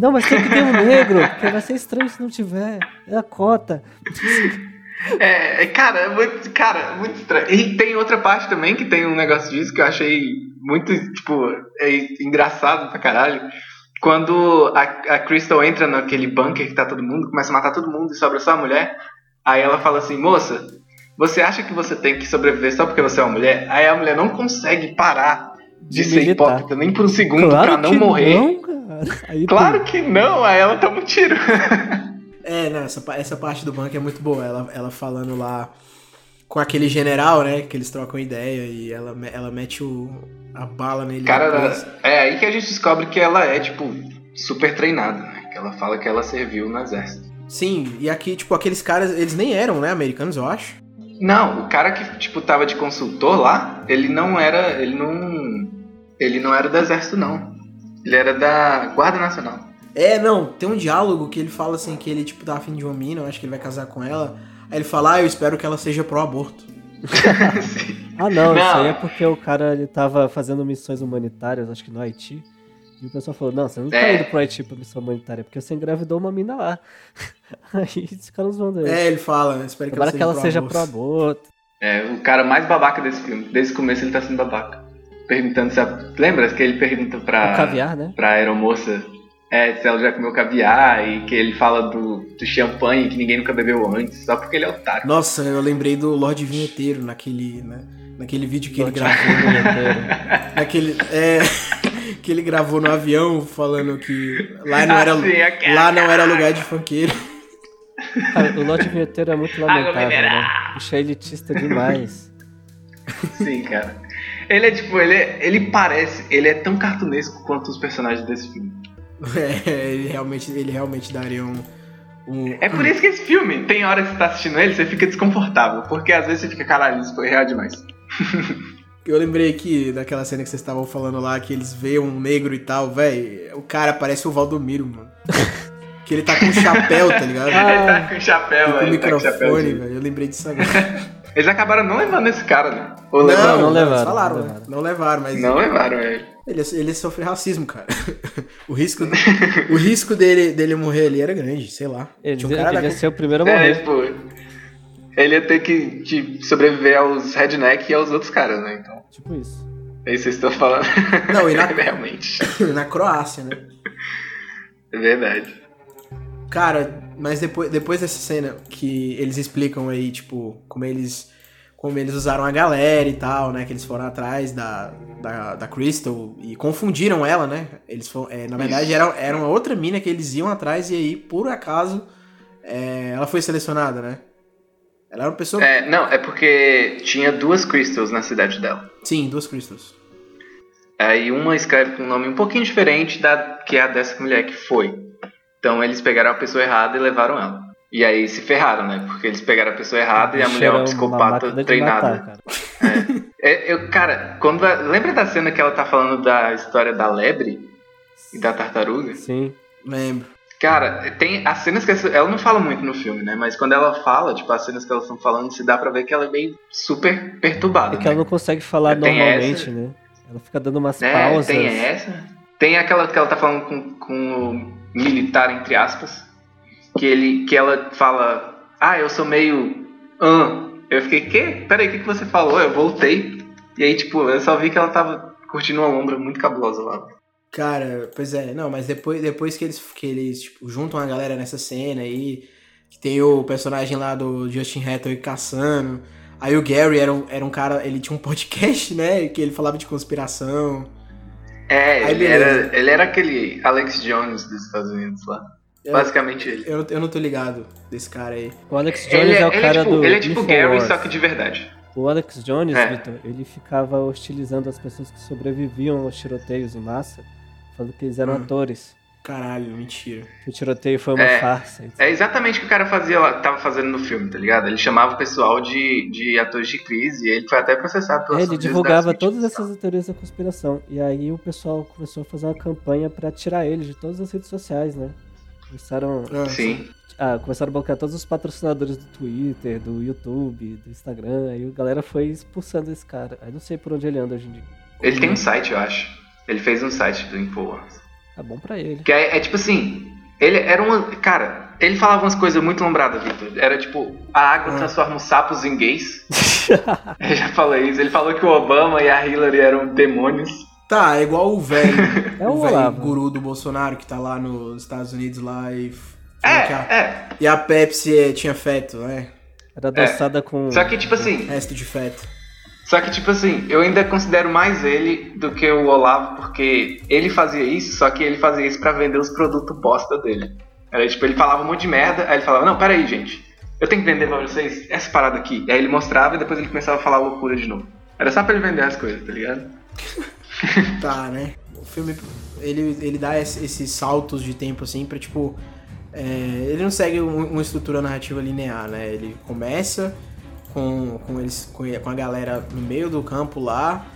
Não, mas tem que ter um negro, porque vai ser estranho se não tiver. É a cota. É, é, cara, é muito, cara, muito estranho. E tem outra parte também que tem um negócio disso que eu achei muito, tipo, é engraçado pra caralho. Quando a, a Crystal entra naquele bunker que tá todo mundo, começa a matar todo mundo e sobra só a mulher. Aí ela fala assim, moça, Você acha que você tem que sobreviver só porque você é uma mulher? Aí a mulher não consegue parar de, De ser militar. hipócrita nem por um segundo Claro pra não que morrer. Não, cara. Aí, Claro que não, aí ela toma um tiro. É, não, essa, essa parte do banco é muito boa. Ela, ela falando lá com aquele general, né? Que eles trocam ideia e ela, ela mete o, a bala nele. Cara, depois. é aí que a gente descobre que ela é, tipo, super treinada, né? Que ela fala que ela serviu no exército. Sim, e aqui, tipo, aqueles caras, eles nem eram, né, americanos, eu acho. Não, o cara que, tipo, tava de consultor lá, ele não era. Ele não. Ele não era do exército, não. Ele era da Guarda Nacional. É, não, tem um diálogo que ele fala assim, que ele, tipo, tá afim de uma mina, eu acho que ele vai casar com ela. Aí ele fala, ah, eu espero que ela seja pró-aborto. Ah, não, isso Não. aí é porque o cara ele tava fazendo missões humanitárias, acho que no Haiti. E o pessoal falou: Não, você não tá É. indo pro Haiti pra missão humanitária, porque você engravidou uma mina lá. Aí ficaram zoando ele. É, ele fala, né, espero que Agora ela que ela seja pro aborto. É, o cara mais babaca desse filme. Desde o começo ele tá sendo babaca. Perguntando se a... Lembra que ele pergunta pra. O caviar, né? Pra aeromoça. É, se ela já comeu caviar e que ele fala do, do champanhe que ninguém nunca bebeu antes, só porque ele é otário. Nossa, eu lembrei do Lorde Vinheteiro naquele, né, naquele vídeo que ele Lorde gravou. Vinheteiro. naquele, é, que ele gravou no avião falando que lá não era, Ah, sim, aquela- lá não era lugar de funkeiro. Cara, o Lorde Vinheteiro é muito lamentável, mineral. né? Bicho é elitista demais. Sim, cara. Ele é tipo, ele, é- ele parece, ele é tão cartunesco quanto os personagens desse filme. É, ele realmente, ele realmente daria um, um- É por isso que esse filme, tem hora que você tá assistindo ele, você fica desconfortável. Porque às vezes você fica, caralho, isso foi real demais. Eu lembrei aqui daquela cena que vocês estavam falando lá, que eles veem um negro e tal, velho. O cara parece o Valdomiro, mano. que ele tá com um chapéu, tá ligado? ele tá com chapéu, E com o tá com microfone, chapéuzinho. velho. Eu lembrei disso agora. Eles acabaram não levando esse cara, né? Ou Não, levaram? não levaram, eles falaram, não né? levaram. Não levaram, mas Não levaram ele. ele, ele sofreu racismo, cara. o risco, o risco dele, dele morrer ali era grande, sei lá. Ele Tinha um cara da- devia ser o primeiro a É, morrer. tipo, ele ia ter que tipo, sobreviver aos redneck e aos outros caras, né? Então, Tipo isso. é isso que vocês estão falando. Não, e na- Realmente. na Croácia, né? É verdade. Cara, mas depois, depois dessa cena que eles explicam aí, tipo, como eles como eles usaram a galera e tal, né? Que eles foram atrás da, da, da Crystal e confundiram ela, né? Eles foram, é, na verdade, era, era uma outra mina que eles iam atrás e aí, por acaso, é, ela foi selecionada, né? Ela era uma pessoa. É, não, é porque tinha duas crystals na cidade dela. Sim, duas Crystals. Aí uma escreve com um nome um pouquinho diferente da que é a dessa mulher que foi. Então eles pegaram a pessoa errada e levaram ela. E aí se ferraram, né? Porque eles pegaram a pessoa errada e a mulher é uma psicopata treinada. matar, cara. É, eu, cara, quando a- lembra da cena que ela tá falando da história da lebre e da tartaruga? Sim. Lembro. Cara, tem as cenas que essa- ela não fala muito no filme, né? Mas quando ela fala, tipo, as cenas que elas estão falando, se dá pra ver que ela é meio super perturbada. É que né? ela não consegue falar Tem normalmente, essa. né? Ela fica dando umas É, pausas. tem essa. Tem aquela que ela tá falando com, com o militar, entre aspas, que, ele, que ela fala, ah, eu sou meio... Ah. Eu fiquei, quê? Peraí, o que, que você falou? Eu voltei. E aí, tipo, eu só vi que ela tava curtindo uma lombra muito cabulosa lá. Cara, pois é, não, mas depois, depois que eles, que eles tipo, juntam a galera nessa cena aí, que tem o personagem lá do Justin Hathaway caçando, aí o Gary era um, era um cara, ele tinha um podcast, né, que ele falava de conspiração. É, Aí ele beleza. era, ele era aquele Alex Jones dos Estados Unidos lá. É. Basicamente ele. Eu, eu não tô ligado desse cara aí. O Alex Jones Ele é, é, o ele é cara tipo, do ele é tipo Gary, Infowars. só que de verdade. O Alex Jones, É. Vitor, ele ficava hostilizando as pessoas que sobreviviam aos tiroteios em massa, falando que eles eram Hum. atores, Caralho, mentira. que o tiroteio foi uma É. farsa. etc. É exatamente o que o cara fazia tava fazendo no filme, tá ligado? Ele chamava o pessoal de, de atores de crise e ele foi até processado pela É, ele divulgava das todas essas teorias da conspiração. E aí o pessoal começou a fazer uma campanha pra tirar ele de todas as redes sociais, né? Começaram, Ah, Sim. ah, começaram a bloquear todos os patrocinadores do Twitter, do YouTube, do Instagram. Aí a galera foi expulsando esse cara. Aí não sei por onde ele anda hoje em dia. Ele tem um site, eu acho. Ele fez um site do Infowars. Tá bom pra ele. Que é, é tipo assim, ele era uma. Cara, ele falava umas coisas muito lombradas, Victor. Era tipo, a água Ah. transforma os sapos em gays. Eu já falei isso. Ele falou que o Obama e a Hillary eram demônios. Tá, é igual o velho, É o o velho guru do Bolsonaro que tá lá nos Estados Unidos lá e... É, a- é. E a Pepsi é, tinha feto, né? Era adoçada com. Só que, tipo assim, Resto de feto. Só que, tipo assim, eu ainda considero mais ele do que o Olavo, porque ele fazia isso, só que ele fazia isso pra vender os produtos bosta dele. Era tipo, ele falava um monte de merda, aí ele falava, não, peraí, gente, eu tenho que vender pra vocês essa parada aqui. Aí ele mostrava e depois ele começava a falar loucura de novo. Era só pra ele vender as coisas, tá ligado? Tá, né? O filme, ele, ele dá esse- esses saltos de tempo, assim, pra, tipo... é, ele não segue um- uma estrutura narrativa linear, né? Ele começa com, com, eles, com a galera no meio do campo lá,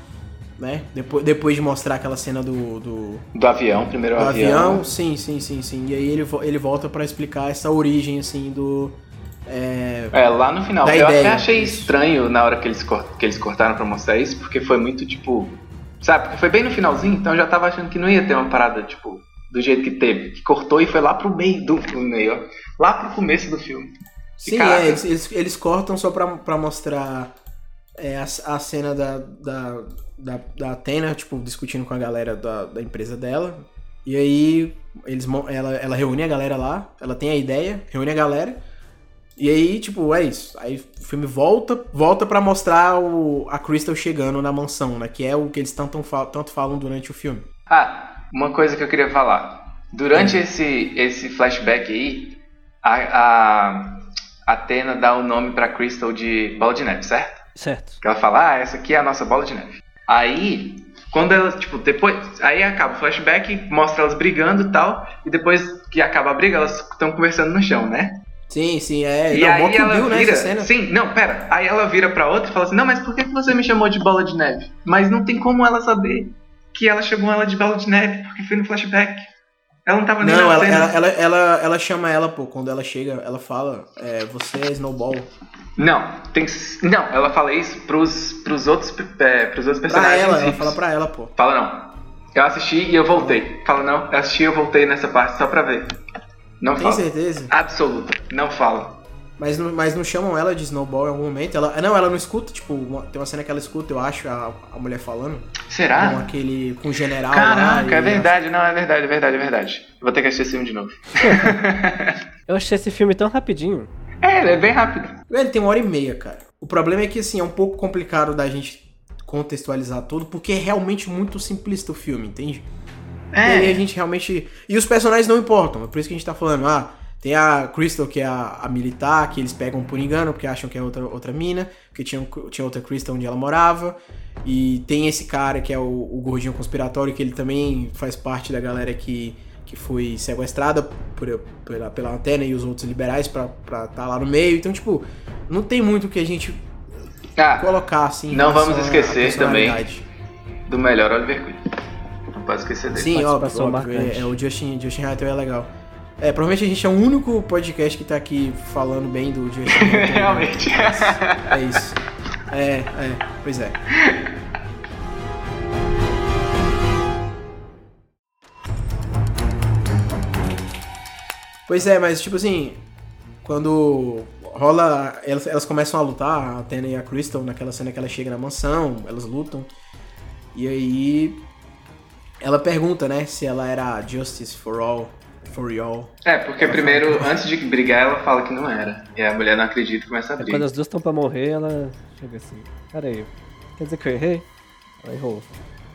né? Depois, depois de mostrar aquela cena do, do, Do avião, primeiro do avião. avião. Sim, sim, sim, sim. E aí ele, ele volta pra explicar essa origem, assim, do... é, É, lá no final. Eu ideia. até achei estranho na hora que eles, que eles cortaram pra mostrar isso, porque foi muito tipo. Sabe? Porque foi bem no finalzinho, então eu já tava achando que não ia ter uma parada, tipo, do jeito que teve. Que cortou e foi lá pro meio do meio, ó. Lá pro começo do filme. Sim, caraca. é, eles, eles, eles cortam só pra, pra mostrar é, a, a cena da, da, da, da Atena, tipo, discutindo com a galera da, da empresa dela. E aí eles, ela, ela reúne a galera lá, ela tem a ideia, reúne a galera. E aí, tipo, é isso. Aí o filme volta, volta para mostrar o, a Crystal chegando na mansão, né? Que é o que eles tanto, tanto falam durante o filme. Ah, uma coisa que eu queria falar. Durante esse, esse flashback aí, a, a Atena dá o nome pra Crystal de Bola de Neve, certo? Certo. Que ela fala, ah, essa aqui é a nossa bola de neve. Aí, quando elas, tipo, depois. Aí acaba o flashback, mostra elas brigando e tal. E depois que acaba a briga, elas estão conversando no chão, né? Sim, sim, é. e não, aí ela Bill, né, vira. cena. Sim, não, pera. Aí ela vira pra outra e fala assim: Não, mas por que você me chamou de bola de neve? Mas não tem como ela saber que ela chamou ela de bola de neve, porque foi no flashback. Ela não tava nem Não, na ela, ela, ela, ela, ela chama ela, pô, quando ela chega, ela fala, é, você é Snowball. Não, tem. Não, ela fala isso pros, pros, outros, é, pros outros Pra personagens. ela, ela vivos. fala pra ela, pô. Fala não. Eu assisti e eu voltei. Fala não. Eu assisti e eu voltei nessa parte só pra ver. Não Tem fala. certeza? Absoluta. Não fala. Mas não, mas não chamam ela de Snowball em algum momento? Ela, não, ela não escuta, tipo, uma- tem uma cena que ela escuta, eu acho, a, a mulher falando. Com Será? aquele. com o general lá. Caraca, e- é verdade. Não, é verdade, é verdade, é verdade. Vou ter que assistir esse filme de novo. Eu achei esse filme tão rapidinho. É, ele é bem rápido. Ele tem uma hora e meia, cara. O problema é que, assim, é um pouco complicado da gente contextualizar tudo, porque é realmente muito simplista o filme, entende? E aí a É. gente realmente. E os personagens não importam, é por isso que a gente tá falando. Ah, tem a Crystal, que é a, a militar, que eles pegam por engano, porque acham que é outra, outra mina, porque tinha, tinha outra Crystal onde ela morava. E tem esse cara que é o, o gordinho conspiratório, que ele também faz parte da galera que, que foi sequestrada por, pela, pela antena e os outros liberais pra estar tá lá no meio. Então, tipo, não tem muito o que a gente Ah, colocar assim. em Não vamos esquecer também. do melhor Oliver Queen. Não pode esquecer dele. Sim, Participação óbvio. É, marcante. é, o Justin, Justin Hathaway é legal. É, provavelmente a gente é o único podcast que tá aqui falando bem do Justin Hathaway. Realmente. É isso. É, é, pois é. Pois é, mas tipo assim, quando rola. Elas, elas começam a lutar, a Athena e a Crystal, naquela cena que ela chega na mansão, elas lutam. E aí. Ela pergunta, né, se ela era Justice for All. For All. É, porque primeiro, antes de brigar, ela fala que não era. E a mulher não acredita e começa a brigar. quando as duas estão pra morrer, ela chega assim. Pera aí, quer dizer que eu errei? Ela errou.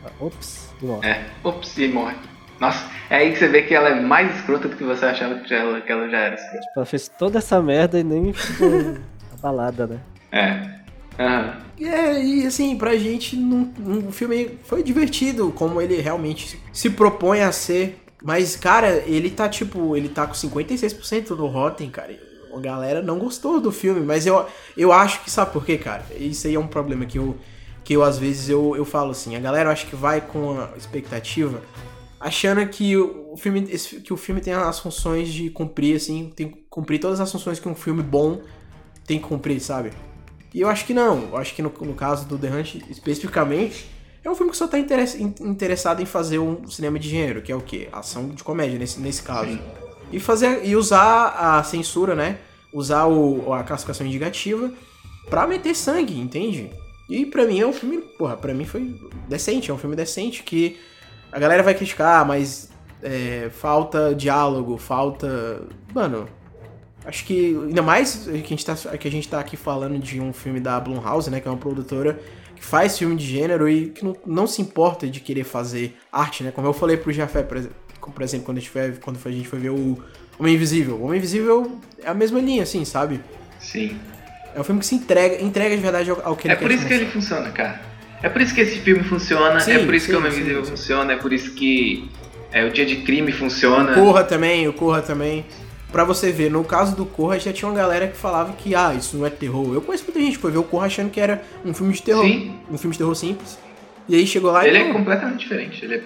Ah, Ops, e morre. É, ops, e morre. Nossa, é aí que você vê que ela é mais escrota do que você achava que ela, que ela já era escrota. Tipo, ela fez toda essa merda e nem ficou abalada, né? É. E É, e assim, pra gente, o filme foi divertido, como ele realmente se propõe a ser. Mas, cara, ele tá tipo, ele tá com 56% no Rotten, cara. A galera não gostou do filme, mas eu, eu acho que, sabe por quê, cara? Isso aí é um problema que eu, que eu às vezes, eu, eu falo assim, a galera acho que vai com a expectativa, achando que o filme, esse- que o filme tem as funções de cumprir, assim, tem que cumprir todas as funções que um filme bom tem que cumprir, sabe? E eu acho que não. Eu acho que no, no caso do The Hunt, especificamente, é um filme que só tá interess- in- interessado em fazer um cinema de gênero, que é o quê? Ação de comédia, nesse, nesse caso. E fazer e usar a censura, né? Usar o, a classificação indicativa pra meter sangue, entende? E pra mim é um filme, porra, pra mim foi decente, é um filme decente que a galera vai criticar, mas é, falta diálogo, falta. Mano, Acho que, ainda mais que a, gente tá, que a gente tá aqui falando de um filme da Blumhouse, né? Que é uma produtora que faz filme de gênero e que não, não se importa de querer fazer arte, né? Como eu falei pro Jafé, por exemplo, por exemplo quando, a gente foi, quando a gente foi ver o Homem Invisível. O Homem Invisível é a mesma linha, assim, sabe? Sim. É um filme que se entrega, entrega de verdade ao, ao que É ele por quer isso que ele funciona, cara. É por isso que esse filme funciona, Sim, é por isso que sim, o Homem Invisível funciona, é por isso que é, o Dia de Crime funciona. Corra também, o Corra também. Pra você ver, no caso do Corra já tinha uma galera que falava que, ah, isso não é terror. Eu conheço muita gente que foi ver o Corra achando que era um filme de terror. Sim. Um filme de terror simples. E aí chegou lá Ele e. é não. completamente diferente. Ele é-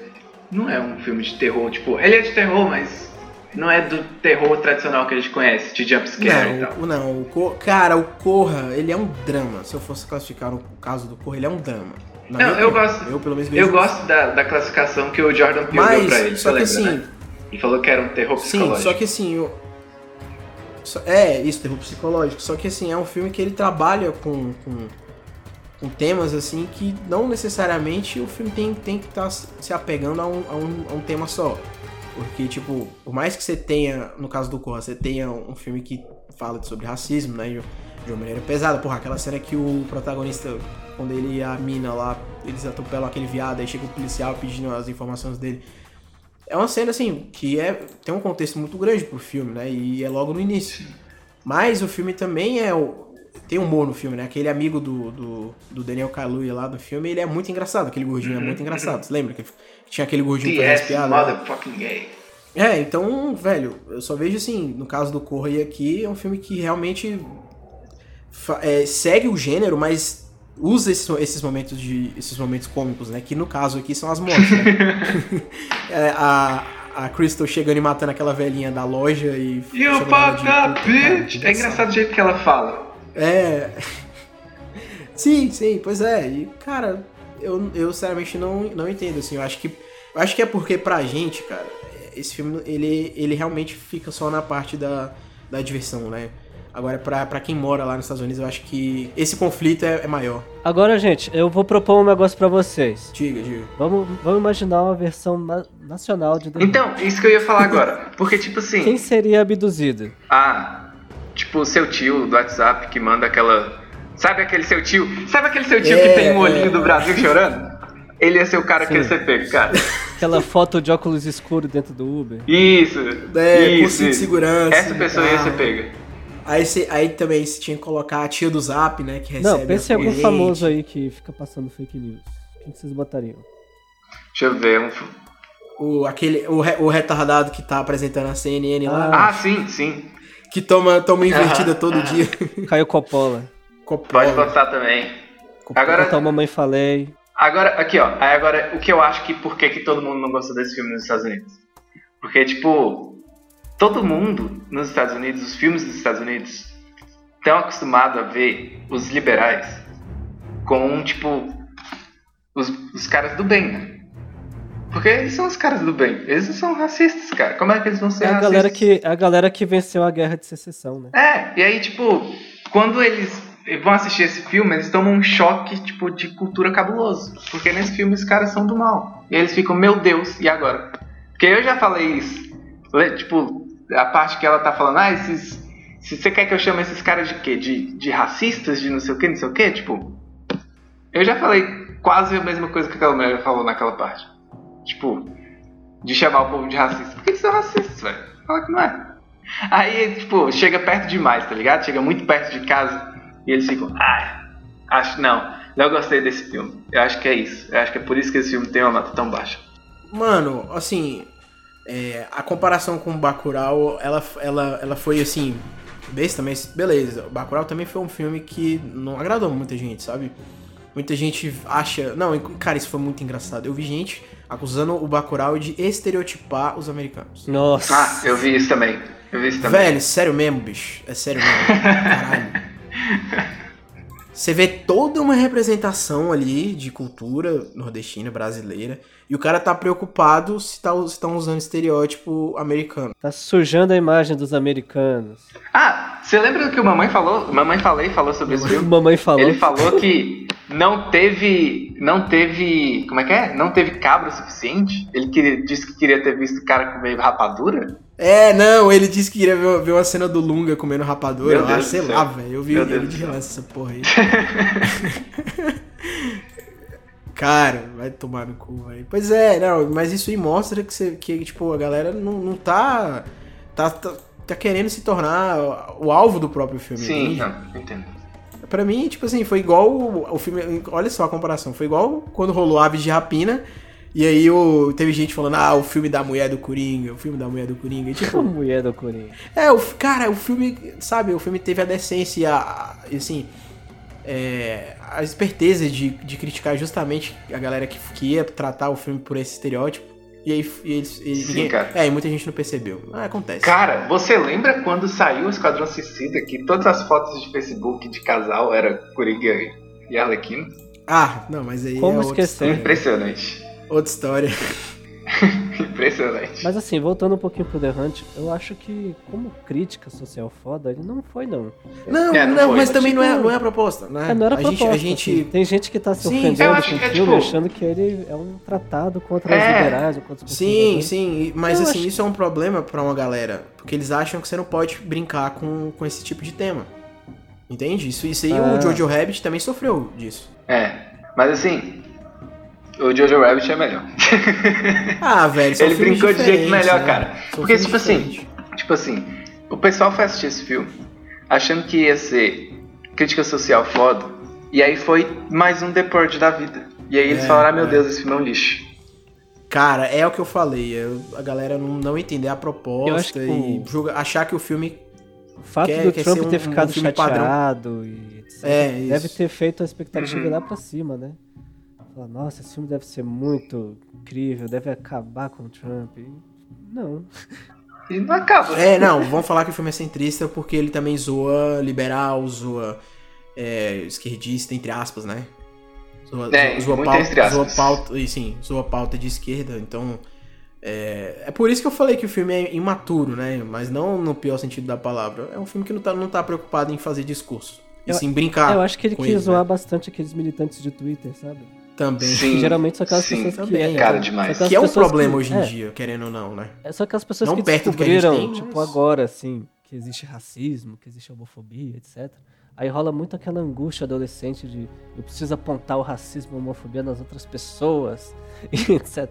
não é um filme de terror, tipo, ele é de terror, mas não é do terror tradicional que a gente conhece, de jumpscare e Não, tal. o, não, o Corra, cara, o Corra, ele é um drama. Se eu fosse classificar no caso do Corra, ele é um drama. Na Não, eu opinião. gosto- Eu pelo menos. Eu gosto da, da classificação que o Jordan Peele deu pra ele, Mas, só que lembra, assim, né? Ele falou que era um terror Sim, psicológico. só que assim, é isso, terror psicológico. Só que assim, é um filme que ele trabalha com, com, com temas assim que não necessariamente o filme tem, tem que estar se apegando a um, a, um, a um tema só. Porque, tipo, por mais que você tenha, no caso do Corra, você tenha um filme que fala sobre racismo, né? De uma maneira pesada. Porra, aquela cena que o protagonista, quando ele e a mina lá, eles atropelam aquele viado, aí chega o policial pedindo as informações dele. É uma cena, assim, que é, tem um contexto muito grande pro filme, né? E é logo no início. Mas o filme também é. Tem humor no filme, né? Aquele amigo do, do, do Daniel Kaluuya lá do filme, ele é muito engraçado. Aquele gordinho é muito engraçado. Você lembra que tinha aquele gordinho T.S. piadas? né? Motherfucking Gay. É, então, velho, eu só vejo assim, no caso do Corra e aqui, é um filme que realmente é, segue o gênero, mas usa esses, esses momentos de esses momentos cômicos, né? Que no caso aqui são as mortes, né? É, a, a Crystal chegando e matando aquela velhinha da loja e. You cara, bitch! É engraçado o jeito que ela fala. É. sim, sim, pois é. E, cara, eu, eu sinceramente não, não entendo, assim. Eu acho que. Eu acho que é porque pra gente, cara, esse filme, ele, ele realmente fica só na parte da, da diversão, né? Agora, pra, pra quem mora lá nos Estados Unidos, eu acho que esse conflito é, é maior. Agora, gente, eu vou propor um negócio pra vocês. Diga, diga. Vamos, vamos imaginar uma versão na- nacional de The Então, isso que eu ia falar agora. Porque, tipo assim. Quem seria abduzido? Ah, tipo o seu tio do WhatsApp que manda aquela. Sabe aquele seu tio? Sabe aquele seu tio É, que tem um olhinho é. do Brasil chorando? Ele ia ser o cara que ia Sim. ser pego, cara. Aquela foto de óculos escuros dentro do Uber? Isso. É, isso, de segurança. Essa pessoa ia carro. ser pega. Aí, cê- aí também você tinha que colocar a tia do Zap, né? Que recebe. Não, pense em algum famoso aí que fica passando fake news. Quem que vocês botariam? Deixa eu ver. Um... O, aquele, o, re- o retardado que tá apresentando a CNN lá. Ah, sim, sim. Que toma, toma invertida todo dia. Caio Coppola. Coppola. Pode botar também. Agora, Botar Mamãe Falei. agora, aqui ó. Aí agora, o que eu acho que por que, que todo mundo não gosta desse filme nos Estados Unidos? Porque, tipo, todo mundo nos Estados Unidos, os filmes dos Estados Unidos, estão acostumados a ver os liberais com, tipo, os, os caras do bem, né? Porque eles são os caras do bem. Eles não são racistas, cara. Como é que eles vão ser É a racistas? galera, que, é a galera que venceu a guerra de secessão, né? É, e aí, tipo, quando eles vão assistir esse filme, eles tomam um choque, tipo, de cultura cabuloso. Porque nesse filme os caras são do mal. E eles ficam, meu Deus, e agora? Porque eu já falei isso. Tipo, a parte que ela tá falando, ah, esses. Se você quer que eu chame esses caras de quê? De, de racistas, de não sei o quê, não sei o quê? Tipo. Eu já falei quase a mesma coisa que aquela mulher falou naquela parte. Tipo, de chamar o povo de racista. Por que eles são racistas, velho? Fala que não é. Aí, tipo, chega perto demais, tá ligado? Chega muito perto de casa e eles ficam, ah, acho não, não gostei desse filme. Eu acho que é isso. Eu acho que é por isso que esse filme tem uma nota tão baixa. Mano, assim, é, a comparação com o Bacurau, ela, ela, ela foi assim, besta, mas beleza. O Bacurau também foi um filme que não agradou muita gente, sabe? Muita gente acha... Não, cara, isso foi muito engraçado. Eu vi gente acusando o Bacurau de estereotipar os americanos. Nossa. Ah, eu vi isso também. Eu vi isso também. Velho, sério mesmo, bicho. É sério mesmo. Caralho. Você vê toda uma representação ali de cultura nordestina, brasileira, e o cara tá preocupado se tá, se tá usando estereótipo americano. Tá sujando a imagem dos americanos. Ah, você lembra do que o Mamãe falou? Mamãe Falei falou sobre esse filme? Mamãe falou. Ele falou que não teve. Não teve. Como é que é? Não teve cabra o suficiente? Ele queria, disse que queria ter visto o cara comer rapadura? É, não, ele disse que queria ver, ver uma cena do Lunga comendo rapadura. Meu Ah, Deus sei lá, velho. Eu vi Meu eu do de relance essa porra aí. Cara, vai tomar no cu, velho. Pois é, não, mas isso aí mostra que, você, que tipo, a galera não, não tá, tá, tá. tá querendo se tornar o alvo do próprio filme. Sim, não, entendo. Pra mim, tipo assim, foi igual o, o filme. Olha só a comparação. Foi igual quando rolou Aves de Rapina. E aí o, teve gente falando, ah, o filme da mulher do Coringa, o filme da mulher do Coringa. E, A tipo, mulher do Coringa. é, o, cara, o filme, sabe, o filme teve a decência e a, e, assim, é, a esperteza de, de criticar justamente a galera que, que ia tratar o filme por esse estereótipo. E aí e eles. e Sim, ninguém- cara. É, e muita gente não percebeu. Ah, acontece. Cara, você lembra quando saiu o Esquadrão Suicida que todas as fotos de Facebook de casal era Coringa e Arlequino? Ah, não, mas aí Como é esquecer? Impressionante. Outra história. Impressionante. Mas assim, voltando um pouquinho pro The Hunt, eu acho que como crítica social foda, ele não foi não. Não, É, não não, foi. mas também não é, Tipo, não é a proposta, né? É, não era a proposta. gente, a gente assim. Tem gente que tá se Sim, ofendendo eu com o é, filme, tipo- achando que ele é um tratado contra É. os liberais ou contra os Sim, sim, mas Eu assim, acho- isso é um problema pra uma galera, porque eles acham que você não pode brincar com, com esse tipo de tema. Entende? Isso, isso aí Ah. o Jojo Rabbit também sofreu disso. É, mas assim, o Jojo Rabbit é melhor. Ah, velho, Ele brincou de jeito melhor, né? cara. São Porque, tipo assim, diferentes. Tipo assim, o pessoal foi assistir esse filme achando que ia ser crítica social foda, e aí foi mais um The Purge da vida. E aí eles É, falaram, ah, meu é. Deus, esse filme é um lixo. Cara, é o que eu falei, eu- a galera não, não entender a Eu acho proposta que e o- julga- achar que o filme O fato Quer- do quer Trump ser um- ter um ficado filme padrão. chateado e etc, É, deve isso. ter feito a expectativa Uhum. lá pra cima, né? Falar, nossa, esse filme deve ser muito incrível, deve acabar com o Trump. E Não. E não acaba. É, não, vamos falar que o filme é centrista porque ele também zoa liberal, zoa é, esquerdista, entre aspas, né? Zoa, É, zoa, muito pauta, entre aspas. zoa pauta, e sim, zoa pauta de esquerda, então... É, é por isso que eu falei que o filme é imaturo, né? Mas não no pior sentido da palavra. É um filme que não tá, não tá preocupado em fazer discurso. E Eu- sim brincar eu acho que ele quis ele, zoar né? bastante aqueles militantes de Twitter, sabe? Também. Sim, geralmente são aquelas sim. pessoas que. Também, cara, são demais. Que é um problema que- hoje em é, dia, querendo ou não, né? É só aquelas pessoas Não que perto do que a gente descobriram, tem, tipo, mas- agora, assim, que existe racismo, que existe homofobia, etc. Aí rola muito aquela angústia adolescente de eu preciso apontar o racismo e a homofobia nas outras pessoas, e etc.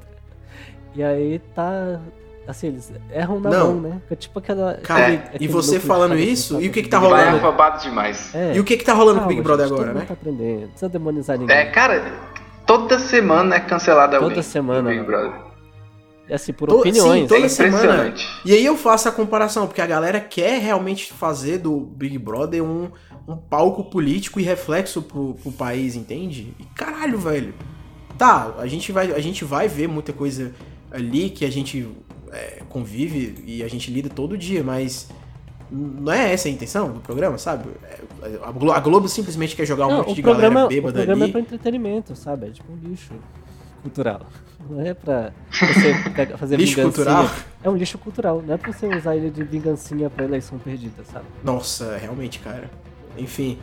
E aí tá. Assim, eles erram na Não. mão, né? É tipo aquela. Cara, aquele- e você falando isso, e o que que tá Vai rolando? afobado demais. É. E o que que tá rolando com o Big Brother gente, agora, né? Tá aprendendo. Não precisa demonizar ninguém. É, cara, toda semana é cancelado alguém. Toda semana, Big mano. Brother. É assim, por opiniões. sim, toda é semana. impressionante. E aí eu faço a comparação, porque a galera quer realmente fazer do Big Brother um, um palco político e reflexo pro, pro país, entende? E caralho, velho. Tá, a gente vai, a gente vai ver muita coisa ali que a gente é, convive e a gente lida todo dia, mas não é essa a intenção do programa, sabe? É, a, Glo- a Globo simplesmente quer jogar um Não, monte o de programa, galera o bêbada programa é ali. pra entretenimento, sabe? É tipo um lixo cultural. Não é pra você fazer Lixo vingancinha. cultural? É um lixo cultural, não é pra você usar ele de vingancinha pra eleição perdida, sabe? Nossa, realmente, cara. Enfim.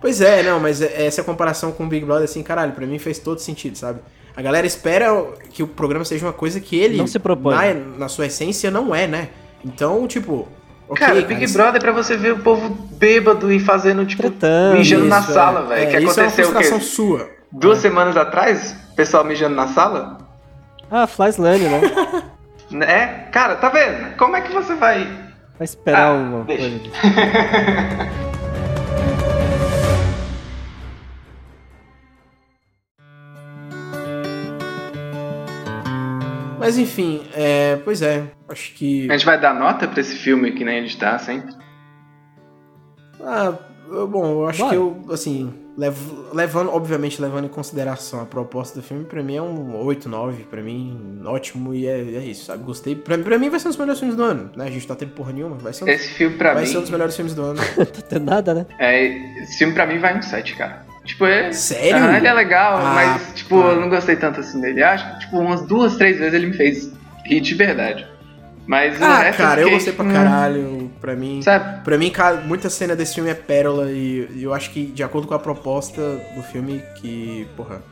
Pois é, não, mas é- essa comparação com o Big Brother, assim, caralho, pra mim fez todo sentido, sabe? A galera espera que o programa seja uma coisa que ele, Não se propõe. Na, na sua essência, não é, né? Então, tipo, ok, Cara, Big isso- Brother é pra você ver o povo bêbado e fazendo, tipo, Tretando, mijando na isso, sala, é. velho. É, que isso é uma aconteceu o quê? sua. Duas semanas atrás, o pessoal mijando na sala? Ah, Flyslane, né? É, cara, tá vendo? Como é que você vai. Vai esperar Ah, uma deixa. coisa Mas enfim, é, pois é, acho que... A gente vai dar nota pra esse filme que nem a gente tá sempre? Ah, eu- bom, eu acho Bora. que eu, assim, levo- levando, obviamente, levando em consideração a proposta do filme, pra mim é um 8, 9, pra mim, ótimo, e é, é isso, sabe? Gostei. Pra, pra mim vai ser um dos melhores filmes do ano, né? A gente tá tendo porra nenhuma, vai ser um, Esse filme pra vai mim. ser um dos melhores filmes do ano. Tá tendo nada, né? É, esse filme pra mim vai um 7, cara. Tipo, é. Sério? Aham, ele é legal, Ah, mas, tipo, eu não gostei tanto assim dele. Acho que, tipo, umas duas, três vezes ele me fez rir de verdade. Mas o Ah, resto cara, eu fiquei, gostei pra hum, caralho. Pra mim, Sabe? pra mim, cara, muita cena desse filme é pérola e, e eu acho que, de acordo com a proposta do filme, que, porra,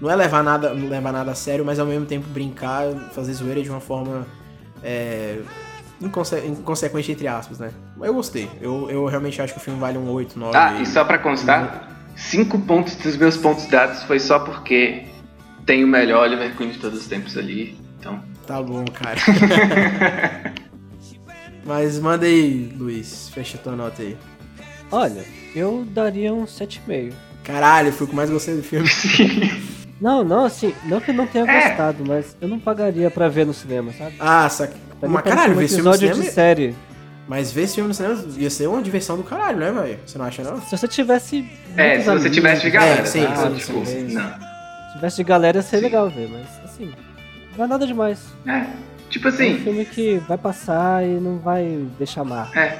não é levar nada, não levar nada a sério, mas ao mesmo tempo brincar, fazer zoeira de uma forma é, inconse- inconsequente, entre aspas, né? Eu gostei. Eu, eu realmente acho que o filme vale um 8, 9. Ah, e só pra constar, cinco pontos dos meus pontos dados foi só porque tem o melhor Oliver Queen de todos os tempos ali. Então, Tá bom, cara. mas manda aí, Luiz. Fecha tua nota aí. Olha, eu daria um 7,5. Caralho, foi o que mais gostei do filme. Não, não, assim, não que eu não tenha É. gostado, mas eu não pagaria pra ver no cinema, sabe? Ah, saca. Mas parece caralho, um ver esse filme episódio cinema. de série. Mas ver esse filme no cinema ia ser uma diversão do caralho, né, velho? Você não acha, não? Se você tivesse. é, se você amigos, tivesse de galera, É, sim, tá? sim, tipo, sim, sim. Se tivesse de galera ia ser legal ver, mas assim, não é nada demais. É, tipo É um assim, filme que vai passar e não vai deixar marca. é,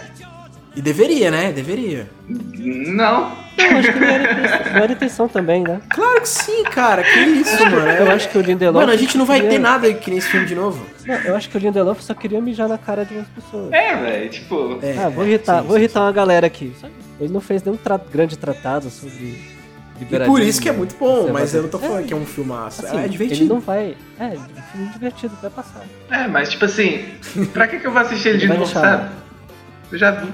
E deveria, né? Deveria. não. Não, acho que não era, intenção, não era intenção também, né? Claro que sim, cara. Que isso, mano. Eu acho que o Lindelof. Mano, a gente não vai queria- ter nada que nesse filme de novo. Não, eu acho que o Lindelof só queria mijar na cara de umas pessoas. É, velho, tipo. É, ah, vou é, irritar, sim, vou sim, irritar uma galera aqui. Ele não fez nenhum tra- grande tratado sobre E por isso que é muito bom, mas eu não tô conservadorismo. falando que é um filmaço. Assim, é divertido. Ele não vai. É, é um filme divertido, vai passar. É, mas tipo assim, pra que, que eu vou assistir ele de novo, deixar. sabe? Eu já vi.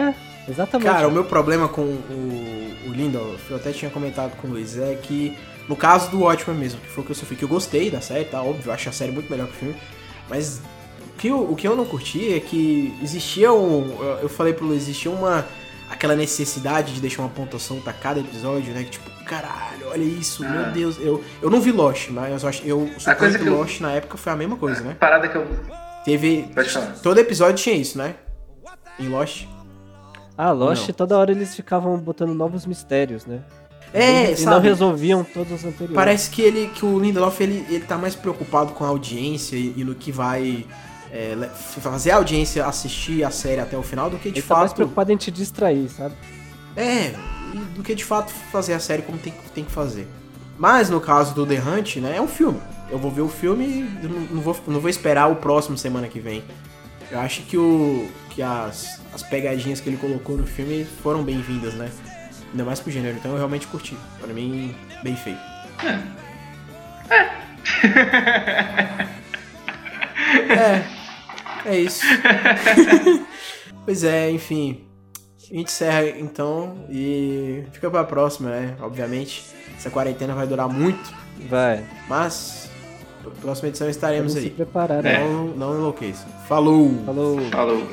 É, exatamente. Cara, o meu problema com o, o Lindelof, eu até tinha comentado com o Luiz, é que no caso do Watchmen mesmo, que foi o que eu sofri, que eu gostei da série, tá? Óbvio, eu acho a série muito melhor que o filme, mas o que eu, o que eu não curti é que existia um. eu- falei pro Luiz, existia uma. aquela necessidade de deixar uma pontuação pra cada episódio, né? Que tipo, caralho, olha isso, Ah. meu Deus. Eu, eu não vi Lost, mas eu, acho- eu suponho coisa que, que eu- Lost na época foi a mesma coisa, né? Parada que eu. Teve. Pode falar. Todo episódio tinha isso, né? Em Lost. Ah, Lost, Não. toda hora eles ficavam botando novos mistérios, né? É, e sabe? não resolviam todos os anteriores. Parece que ele, que o Lindelof ele, ele tá mais preocupado com a audiência e, e no que vai é, fazer a audiência assistir a série até o final do que de Ele tá mais fato preocupado em te distrair, sabe? é e do que de fato fazer a série como tem, que- tem que fazer. Mas no caso do The Hunt, né, é um filme. Eu vou ver o filme e não vou, não vou esperar o próximo semana que vem. Eu acho que o que as, as pegadinhas que ele colocou no filme foram bem-vindas, né? Ainda mais pro gênero, então eu realmente curti. Pra mim, bem feito. É, é isso. pois é, enfim. A gente encerra então e fica pra próxima, né? Obviamente, essa quarentena vai durar muito, Vai. mas na próxima edição Vamos estaremos se aí. preparar, né? Não, não enlouqueça. Falou! Falou. Falou.